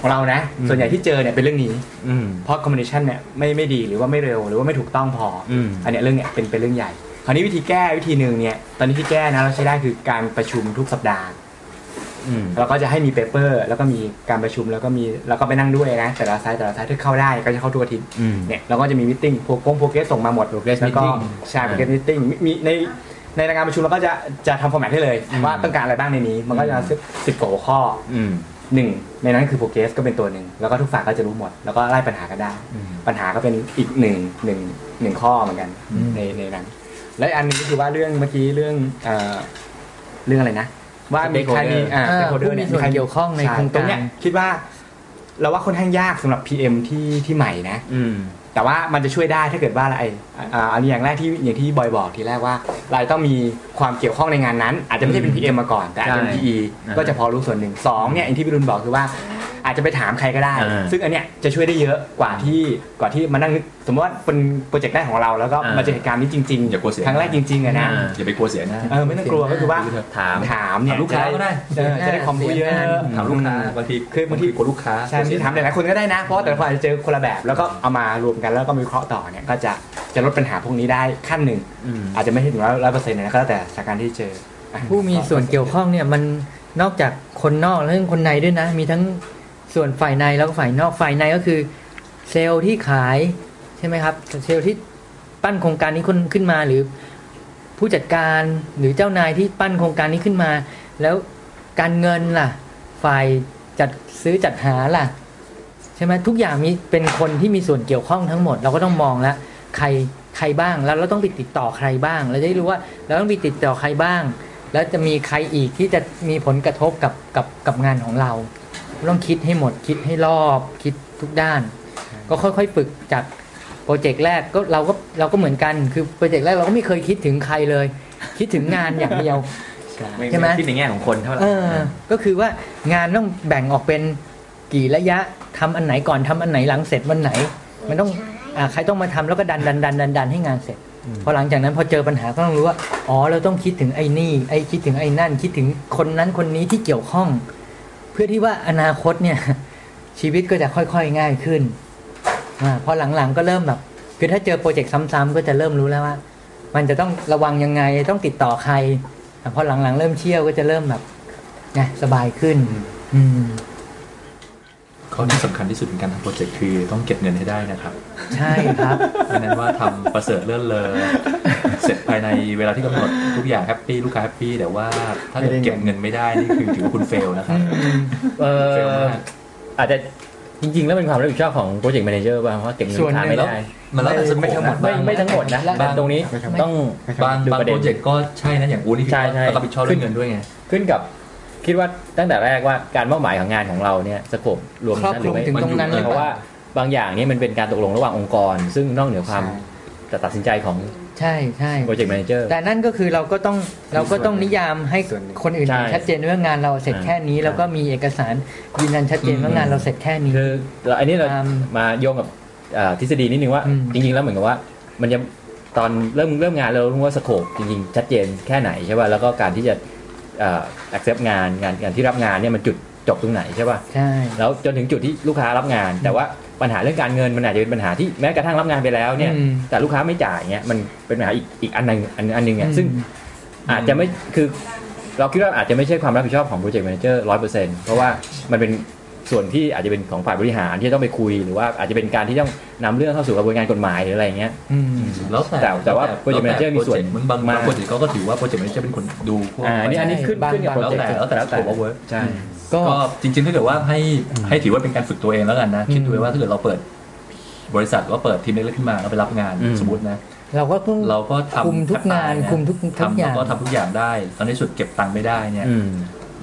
ของเรานะ ส่วนใหญ่ที่เจอเนี่ยเป็นเรื่องนี้อืมเพราะ communication เนี่ยไม่ไม่ดีหรือว่าไม่เร็ว หรือว่าไม่ถูกต้องพออืมอันเนี้ยเรื่องเนี่ยเป็นเป็นเรื่องใหญ่ คราวนี้วิธีแก้วิธีหนึ่งเนี่ยตอนนี้ที่แก้นะเราใช้ได้คือการประชุมทุกสัปดาห์อืมเราก็จะให้มี paper แล้วก็มีการประชุมแล้วก็มีแล้วก็ไปนั่งด้วยนะแต่ละ site แต่ละ site ที่เข้าได้ก็จะเข้าทุกอาทิตย์อืมเนี่ยเราก็จะมี meeting pro progress ส่งมาหมด progress แล้วก็ meeting ใช่ progress meeting มีใน ในรายงานประชุมเราก็จะจะทำ format ให้เลยว่าต้องการอะไรบ้างในนี้ มันก็จะสิบสิบกว่าหัวข้ออืมหนึ่งในนั้นคือ progress ก็เป็นตัวหนึ่งแล้วก็ทุกฝ่ายก็จะรู้หมด แล้วก็ไล่ปัญหากันได้อืมปัญหาก็เป็นอีกหนึ่งหนึ่งหนึ่งข้อเหมือนกันอืมในในนั้น และอีกอันหนึ่งก็คือว่าเรื่องเมื่อกี้เรื่องเอ่อเรื่องอะไรนะ ว่ามีใครมีอ่าอ่า stakeholder ผู้มีเนี่ยส่วนใครเกี่ยวข้องในช่โครงตรกางเนี้รยคิดว่าเราว่าค่อนข้างยากสำหรับ PM ที่ที่ใหม่นะ อืมแต่ว่ามันจะช่วยได้ถ้าเกิดว่าอะไร อ่าอันนี้อย่างแรกที่อย่างที่บอยบอกทีแรกว่า เราต้องมีความเกี่ยวข้องในงานนั้น อาจจะไม่ใช่เป็น PM มาก่อน แต่อาจจะเป็นใช่ PE อ่าก็จะพอรู้ส่วนหนึ่งสองเนี่ยอย่างที่พี่รุนบอกคือว่าอาจจะไปถามใครก็ได้อ่าซึ่งอันเนี้ยจะช่วยได้เยอะกว่าที่กว่าที่มานั่งนึกสมมติว่าเป็นโปรเจกต์แรกของเราแล้วก็อ่ามมาเจอเหตุการณ์นี้จริงอย่ากลัวเสียครั้งแรกจริงๆอะนะอ่าอย่าไปกลัวเสียหน้าเออไม่ต้องกลัวก็คือว่าถามถามเนี่ยถามลูกค้าก็ได้เออจะได้ความรู้เยอะถามลูกค้าบางทีคือบางทีกลัวลูกค้าใช่บางทีถามหลายๆคนก็ได้นะเพราะว่าแต่ละคนอาจจะเจอคนละแบบ แล้วก็เอามารวมกันแล้วก็มีเคราะห์ต่อเนี่ยก็จะจะลดปัญหาพวกนี้ได้ขั้นหนึ่งอืมอาจจะไม่ถึงร้อยร้อยเปอร์เซ็นต์นะก็แล้วแต่สถานการณ์ที่เจออะผู้มีส่วนเกี่ยวข้องเนี่ยมันนอกจากคนนอกแล้วยังคนในด้วยนะ มีทั้งส่วนฝ่ายในแล้วก็ฝ่ายนอกฝ่ายในก็คือ เซลล์ที่ขายใช่ไหมครับ เซลล์ที่ปั้นโครงการนี้คนขึ้นมาหรือ ผู้จัดการหรือเจ้านายที่ปั้นโครงการนี้ขึ้นมา แล้วการเงินล่ะ ฝ่ายจัดซื้อจัดหาล่ะใช่ไหมทุกอย่างมีเป็นคนที่มีส่วนเกี่ยวข้องทั้งหมด เราก็ต้องมองแล้วใคร ใครบ้าง แล้วเราต้องไปติดต่อใครบ้าง เราจะได้รู้ว่าเราต้องไปติดต่อใครบ้าง แล้วจะมีใครอีกที่จะมีผลกระทบกับกับกับงานของเรา ต้องคิดให้หมดคิดให้รอบคิดทุกด้าน ก็ค่อยๆฝึกจากโปรเจกต์แรกก็เราก็เราก็เหมือนกันคือโปรเจกต์แรกเราก็ไม่เคยคิดถึงใครเลย คิดถึงงานอย่างเดียวใช่ไหมคิดในแง่ของคนเท่าไหร่เออก็คือว่างานต้องแบ่งออกเป็นกี่ระยะทำอันไหนก่อนทำอันไหนหลังเสร็จวันไหน มันต้องอ่า ใครต้องมาทำแล้วก็ดันดันดันดันดันให้งานเสร็จพอหลังจากนั้นพอเจอปัญหาก็ต้องรู้ว่า อ๋อเราต้องคิดถึงไอ้นี่ ไอ้คิดถึงไอ้นั่น คิดถึงคนนั้นคนนี้ที่เกี่ยวข้อง เพื่อที่ว่าอนาคตเนี่ย ชีวิตก็จะค่อยๆง่ายขึ้นอ่าพอหลังๆก็เริ่มแบบ คือถ้าเจอโปรเจกต์ซ้ำๆก็จะเริ่มรู้แล้วว่า มันจะต้องระวังยังไงต้องติดต่อใครอะพอหลังๆเริ่มเชี่ยวก็จะเริ่มแบบนะสบายขึ้น อืม ข้อที่สำคัญที่สุดในการทำโปรเจกต์คือต้องเก็บเงินให้ได้นะครับใช่ครับไม่นั้นว่าทำประเสริฐเลื่อนเลยเสร็จภายในเวลาที่กำหนดทุกอย่างแฮปปี้ลูกค้าแฮปปี้แต่ว่าถ้าเกิดเก็บเงินไม่ได้นี่คือถือว่าคุณเฟลนะครับเอเฟลอมากอาจจะจริงๆ แล้วเป็นความรับผิดชอบของโปรเจกต์แมเนเจอร์ป่ะเพราะว่าเก็บเงินส่วนลูกค้าหนึ่งไม่ได้มันแล้วแต่สโคไม่ปทั้งหมดนะไม่ไม่ทั้งหมดนะและแต่ตรงนี้ไม่ทั้งหมด ต้อง บางดูบางประเด็นโปรเจกต์ก็ใช่นะอย่างอูนี่คือใช่ใช่รับผิดชอบเรื่องเงินด้วยไง ขึ้นกับ คิดว่าตั้งแต่แรกว่าการมอบหมายของงานของเราเนี่ยสโคปรวมครอบนั้นคหรืลุอมไม่ถึงตรงนั้นมันอยู่เลยเพราะว่าบางอย่างนี่มันเป็นการตกลงระหว่างองค์กร ซึ่งนอกเหนือความจะตัดสินใจของใช่ใช่ project manager แต่นั่นก็คือเราก็ต้องเราก็ต้องนิยามให้ส่วนหนึ่ง คนอื่นใช่เห็นชัดเจนว่างานเราเสร็จอ่าแค่นี้แล้วก็มีเอกสารยืนยันชัดเจนว่างานเราเสร็จแค่นี้ คือเราอันนี้เราตามมาโยงกับอ่าทฤษฎีนิดนึงว่าอืม จริง ๆ แล้วเหมือนกับว่า มันจะตอนเริ่มเริ่มงานเรารู้ว่า scope จริง ๆ ชัดเจนแค่ไหนใช่ป่ะแล้วก็การที่จะอ่า accept งานงานงานที่รับงานเนี่ยมันจุดจบตรงไหนใช่ป่ะใช่แล้วจนถึงจุดที่ลูกค้ารับงาน แต่ว่าปัญหาเรื่องการเงินมันอาจจะเป็นปัญหาที่แม้กระทั่งรับงานไปแล้วเนี่ยอืมแต่ลูกค้าไม่จ่ายเงี้ยมันเป็นปัญหาอีกอีกอันหนึงอันอันหนึงเนี่ยอืมซึ่งอาจจะไม่คือเราคิดว่าอาจจะไม่ใช่ความรับผิดชอบของ project manager ร้อยเปอร์เซ็นต์เพราะว่ามันเป็น ส่วนที่อาจจะเป็นของฝ่ายบริหารที่จะต้องไปคุยหรือว่าอาจจะเป็นการที่ต้องนำเรื่องเข้าสู่กระบวนการกฎหมายหรืออะไรเงี้ยอืมแล้วแต่แต่แต่ว่า project manager มีส่วนมันบางมากบางโปรเจกต์เขาก็ถือว่า project manager เป็นคนดูพวกอ่าอันนี้อันนี้ขึ้นบางขึ้นกับโปรเจกต์แล้วแต่แล้วแต่ scope of work ใช่ก็ก็จริงๆถ้าเกิดว่าให้ให้ถือว่าเป็นการฝึกตัวเองแล้วกันนะคิดดูว่าถ้าเกิดเราเปิดบริษัทว่าเปิดทีมเล็กๆขึ้นมาแล้วไปรับงานอืมสมมตินะเราก็ต้องเราก็ทำคุมทุกงานแทบตายอะคุมทุกทุกอย่าแล้วงก็ทำทุกอย่างได้ตอนที่สุดเก็บตังค์ไม่ได้เนี่ยอืม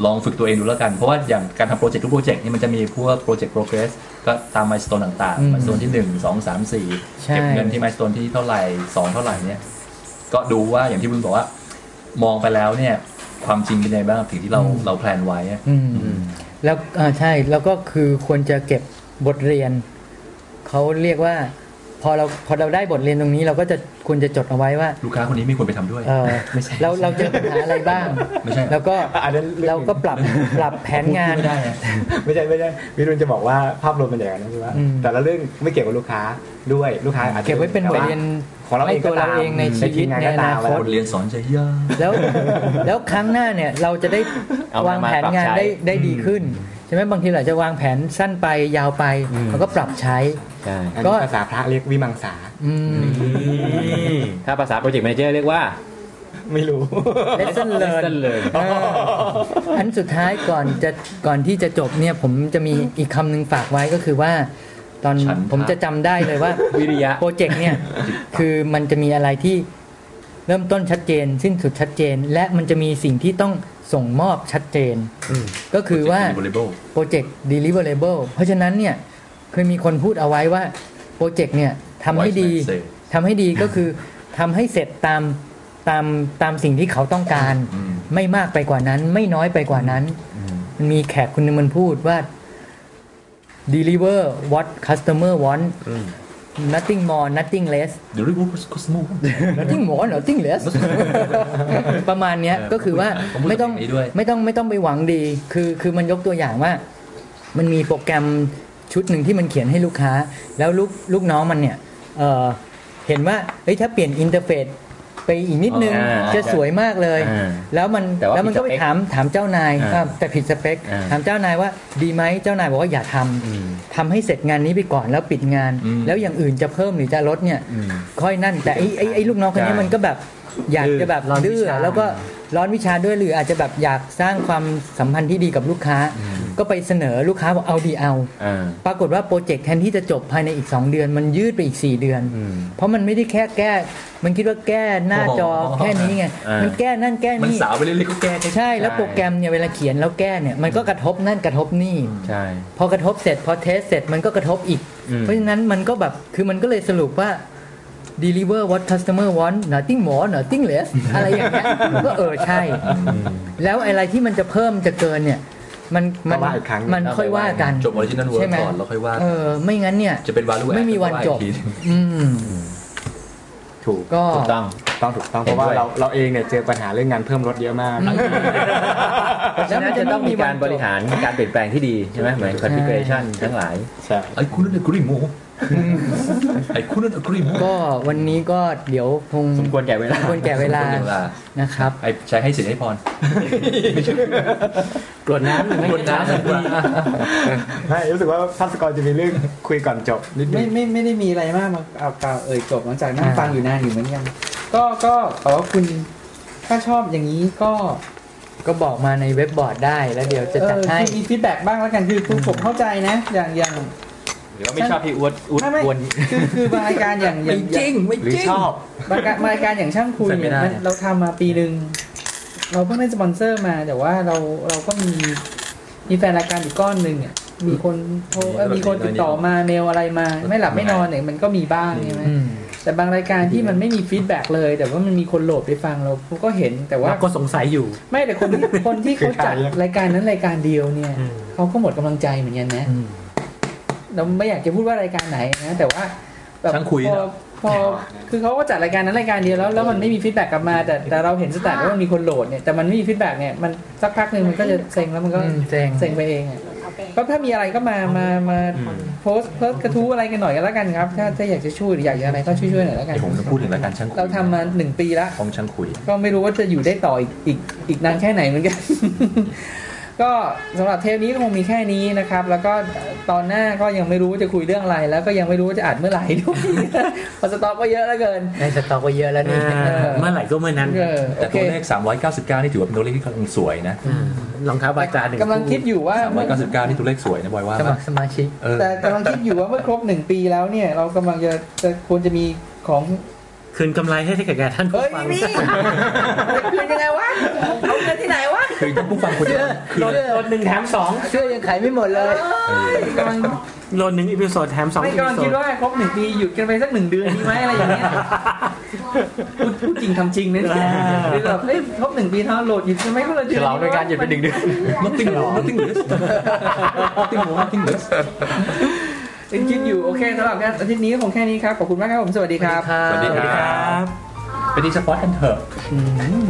ลองฝึกตัวเองดูแล้วกัน เพราะว่าอย่างการทำโปรเจกต์ทุกโปรเจกต์นี่มันจะมีพวกโปรเจกต์ progress ก็ตาม milestone ต่างๆอืม milestone ที่ 1 2 3 4ใช่เก็บเงินที่ milestone ที่เท่าไหร่ 2 เท่าไหร่เนี่ยก็ดูว่าอย่างที่คุณบอกว่า มองไปแล้วเนี่ยความจริงเป็นยังไงบ้างถึงที่เราเราแพลนไว้อะอืมแล้วอ่าใช่แล้วก็คือควรจะเก็บบทเรียนเขาเรียกว่า พอเราพอเราได้บทเรียนตรงนี้เราก็จะควรจะจดเอาไว้ว่า ลูกค้าคนนี้ไม่ควรไปทำด้วยเออเราเราเจอปัญหาอะไรบ้างไม่ใช่แล้วก็อันนั้นเรื่องเราก็ปรับปรับแผนงานไม่ได้อะไม่ใช่ไม่ใช่วิรุณจะบอกว่าภาพรวมเป็นอย่างนั้นนะคือว่าอืมแต่ละเรื่องไม่เกี่ยวกับลูกค้าด้วยลูกค้าอาจจะเก็บไว้เป็นบทเรียนของเราเองให้ตัวก็เราตามเองในชีวิตทีมงานในก็อตานาคมตบทเรียนสอนใจยากแล้วแล้วครั้งหน้าเนี่ยเราจะได้เอามาวางแผนงานปรับใช้ได้ได้ดีขึ้นใช่ไหมบางทีเราอาจจะวางแผนสั้นไปยาวไปอืมเราก็ปรับใช้ใช่อันก็นี้ภาษาพระเรียกวิมังสาอืมถ้าภาษาโปรเจกต์แมเนเจอร์เรียกว่า ไม่รู้ lesson learn lesson learn เอออันสุดท้ายก่อนจะก่อนที่จะจบเนี่ยผมจะมีอีกคำหนึ่งฝากไว้ก็คือว่า ตอนฉันทะผมจะจำได้เลยว่าวิริยะโปรเจกต์เนี่ยคือมันจะมีอะไรที่เริ่มต้นชัดเจน สิ้นสุดชัดเจน และมันจะมีสิ่งที่ต้อง ส่งมอบชัดเจน ก็คือว่า Deliverable โปรเจกต์ deliverable เพราะฉะนั้นเนี่ยเคยมีคนพูดเอาไว้ว่าโปรเจกต์เนี่ยทำให้ดี Wise man say ทำให้ดีก็คือทำให้เสร็จตามตามตามสิ่งที่เขาต้องการอืมไม่มากไปกว่านั้น ไม่น้อยไปกว่านั้นมันมีแขกคนหนึงมันพูดว่า deliver what customer want nothing more nothing less Deliverable Cosmo nothing more nothing less ประมาณเนี้ยเออก็คือว่าผมพูดไม่ต้องแบบนี้ด้วยไม่ต้องไม่ต้องไปหวังดี คือคือมันยกตัวอย่างว่า มันมีโปรแกรมชุดหนึ่งที่มันเขียนให้ลูกค้า แล้วลูกลูกน้องมันเนี่ยเออเห็นว่าเฮ้ยถ้าเปลี่ยนอินเทอร์เฟซ ไปอีกนิดนึงอ่าจะสวยมากเลยอ่าแล้วมันแต่ว่าแล้วมันก็ไปผิดสเปคถามถามเจ้านายอ่าอ่าแต่ผิดสเปคอ่าถามเจ้านายว่าดีไหมเจ้านายบอกว่าอย่าทำอืมทำให้เสร็จงานนี้ไปก่อนแล้วปิดงานอืมแล้วอย่างอื่นจะเพิ่มหรือจะลดเนี่ยอืมค่อยนั่นแต่ไอ้ไอ้ไอ้ลูกน้องคนนี้ใช่มันก็แบบอยากจะแบบร้อนวิชาดื้อแล้วก็ ร้อนวิชาด้วยหรืออาจจะแบบอยากสร้างความสัมพันธ์ที่ดีกับลูกค้า ก็ไปเสนอลูกค้าบอกเอาดีเอาอ่าปรากฏว่าโปรเจกต์แทนที่จะจบภายในอีก 2 เดือน มันยืดไปอีก 4 เดือนอืมเพราะมันไม่ได้แค่แก้ มันคิดว่าแก้หน้าจออ๋อแค่นี้ไงอ่ามัมันแก้นั่นแก้มันนี่สาวไปเรื่อยๆก็แก้แก้ใช่แล้วโปรแกรมเนี่ยเวลาเขียนแล้วแก้เนี่ยมันก็กระทบนั่นกระทบนี่ใช่พอกระทบเสร็จพอเทสเสร็จมันก็กระทบอีกอืมเพราะฉะนั้นมันก็แบบคือมันก็เลยสรุปว่า deliver what customer want nothing more nothing less อะไรอย่างเงี้ยมันก็เออใช่ แล้วอะไรที่มันจะเพิ่มจะเกินเนี่ย มันมัก็ว่าอีกครั้งมันค่อยว่ากันจบ original work ใช่ไหมก่อนแล้วค่อยว่าเออไม่งั้นเนี่ยจะเป็น value add ไม่มีวันจบก็ว่าอีกทีอืมถูกก็ถูกต้อง ต้องถูกต้องเพราะว่าเห็นด้วยเราเราเองเนี่ยเจอปัญหาเรื่องงานเพิ่มรถเยอะมากฉะนั้นจะต้องมีการบริหารการเปลี่ยนแปลงที่ดีใช่ไหมเหมือน configuration ทั้งหลายใช่ไอ้คุณนั่นกรีโมไอ้คุณนั่นกรีโมก็วันนี้ก็เดี๋ยวคงสมควรแก่เวลาสมควรแก่เวลาเวลานะครับไอ้ใช้ให้สิทธิ์ให้พรกรวดน้ำหรือไม่กรวดน้ำสักทีไม่รู้สึกว่าพัสกรจะมีเรื่องคุยก่อนจบนิดนึงไม่ไม่ไม่ได้มีอะไรมากมาเอากล่าวเอ่ยจบหลังจากนั่งอ่าฟังอยู่นานอยู่เหมือนกัน ก็ก็ขอว่าคุณถ้าชอบอย่างนี้ก็ก็บอกมาในเว็บบอร์ดได้แล้วเดี๋ยวจะเอจัดอให้คือมี feedback บ้างแล้วกันคือคือผมเข้าใจนะ อย่างอย่างหรือว่าไม่ชอบพี่อ้วนอ้วนไม่ไม่อ้วนคือคือบางรายการอย่างอย่างอย่างหรือชอบ บางรายการบางรายการอย่างช่างคุยใส่ไม่เนี่ยได้ มันเราทำมาปีหนึ่งเราเพิ่งได้สปอนเซอร์มา แต่ว่าเราเราก็มีมีแฟนรายการอีกก้อนหนึ่งอะมีคนโทรเอ้ยมีคนติดต่อมาเมลอะไรมา ไม่หลับไม่นอนเนี่ยมันก็มีบ้างใช่ไหม อืม แต่บางรายการที่มันไม่มี feedback เลย แต่ว่ามันมีคนโหลดไปฟังเราก็เห็นแต่ว่าก็สงสัยอยู่ ไม่แต่คนที่คนที่เขาจัดรายการนั้นรายการเดียวเนี่ยเขาก็หมดกำลังใจเหมือนกันนะเราไม่อยากจะพูดว่ารายการไหนนะแต่ว่าแบบช่างคุยพอนะพอคือเขาก็จัดรายการนั้นรายการเดียวแล้วแล้วมันไม่มี feedback กลับมา แต่แต่เราเห็น stat ว่ามันมีคนโหลดเนี่ยแต่มันไม่มี feedback เนี่ยมันสักพักหนึ่งมันก็จะเซ็งแล้วมันก็อืมเซ็งเซ็งไปเองอะ ก็ถ้ามีอะไรก็มามามาโพสต์เพิ่มกระทู้อะไรกันหน่อยก็แล้วกันครับ ถ้าถ้าอยากจะช่วยหรืออยากจะอะไรก็ช่วยๆหน่อยแล้วกันเดี๋ยวผมจะพูดถึงรายการช่างคุยเราทำมาหนึ่งปีแล้วของช่างคุย ก็ไม่รู้ว่าจะอยู่ได้ต่ออีกอีกอีกนานแค่ไหนเหมือนกัน ก็สำหรับเทปนี้ก็คงมีแค่นี้นะครับ แล้วก็ตอนหน้าก็ยังไม่รู้ว่าจะคุยเรื่องอะไร แล้วก็ยังไม่รู้ว่าจะอัดเมื่อไหร่ด้วยเพอสต็อกก็เยอะเหลือเกินในสต็อกก็เยอะแล้วนี่เมื่อไหร่ก็เมื่อนั้นเออโอเคแต่ตัวเลข 399 นี่ถือว่าเป็นตัวเลขที่กำลังสวยนะรองเท้าบาจาหนึ่งกำลังคิดอยู่ว่าเมื่อ399นี่ตัวเลขสวยนะบอยว่าสมัครสมาชิกเออแต่กำลังคิดอยู่ว่าเมื่อครบหนึ่งปีแล้วเนี่ยเรากำลังจะจะควรจะมีของ คืนกำไรให้แก่ท่านผู้เฮ้ยไม่มีจะคืนยังไงวะเอาเงินที่ไหนวะคือท่านผู้ฟังควรจะคือโหลดหนึ่งแถมสองเชื่อยังขายไม่หมดเลยกำลังโหลดหนึ่ง episode แถมสอง episode ไม่กำลังคิดว่าครบหนึ่งปีหยุดกันไปสักหนึ่งเดือนดีไหมอะไรอย่างเงี้ยพูดพูดจริงทำจริงนะเนี่ยคือแบบเฮ้ยครบหนึ่งปีเท่าโหลดหยุดกันไหมก็เลยฉลองด้วยการหยุดไปหนึ่งเดือน nothing more nothing less nothing more nothing less เป็นคิดอยู่โอเคสำหรับอาทิตย์นี้ก็คงแค่นี้ครับขอบคุณมากครับผมสวัสดีครับ สวัสดีครับ ไปดีสปอร์ตกันเถอะอืม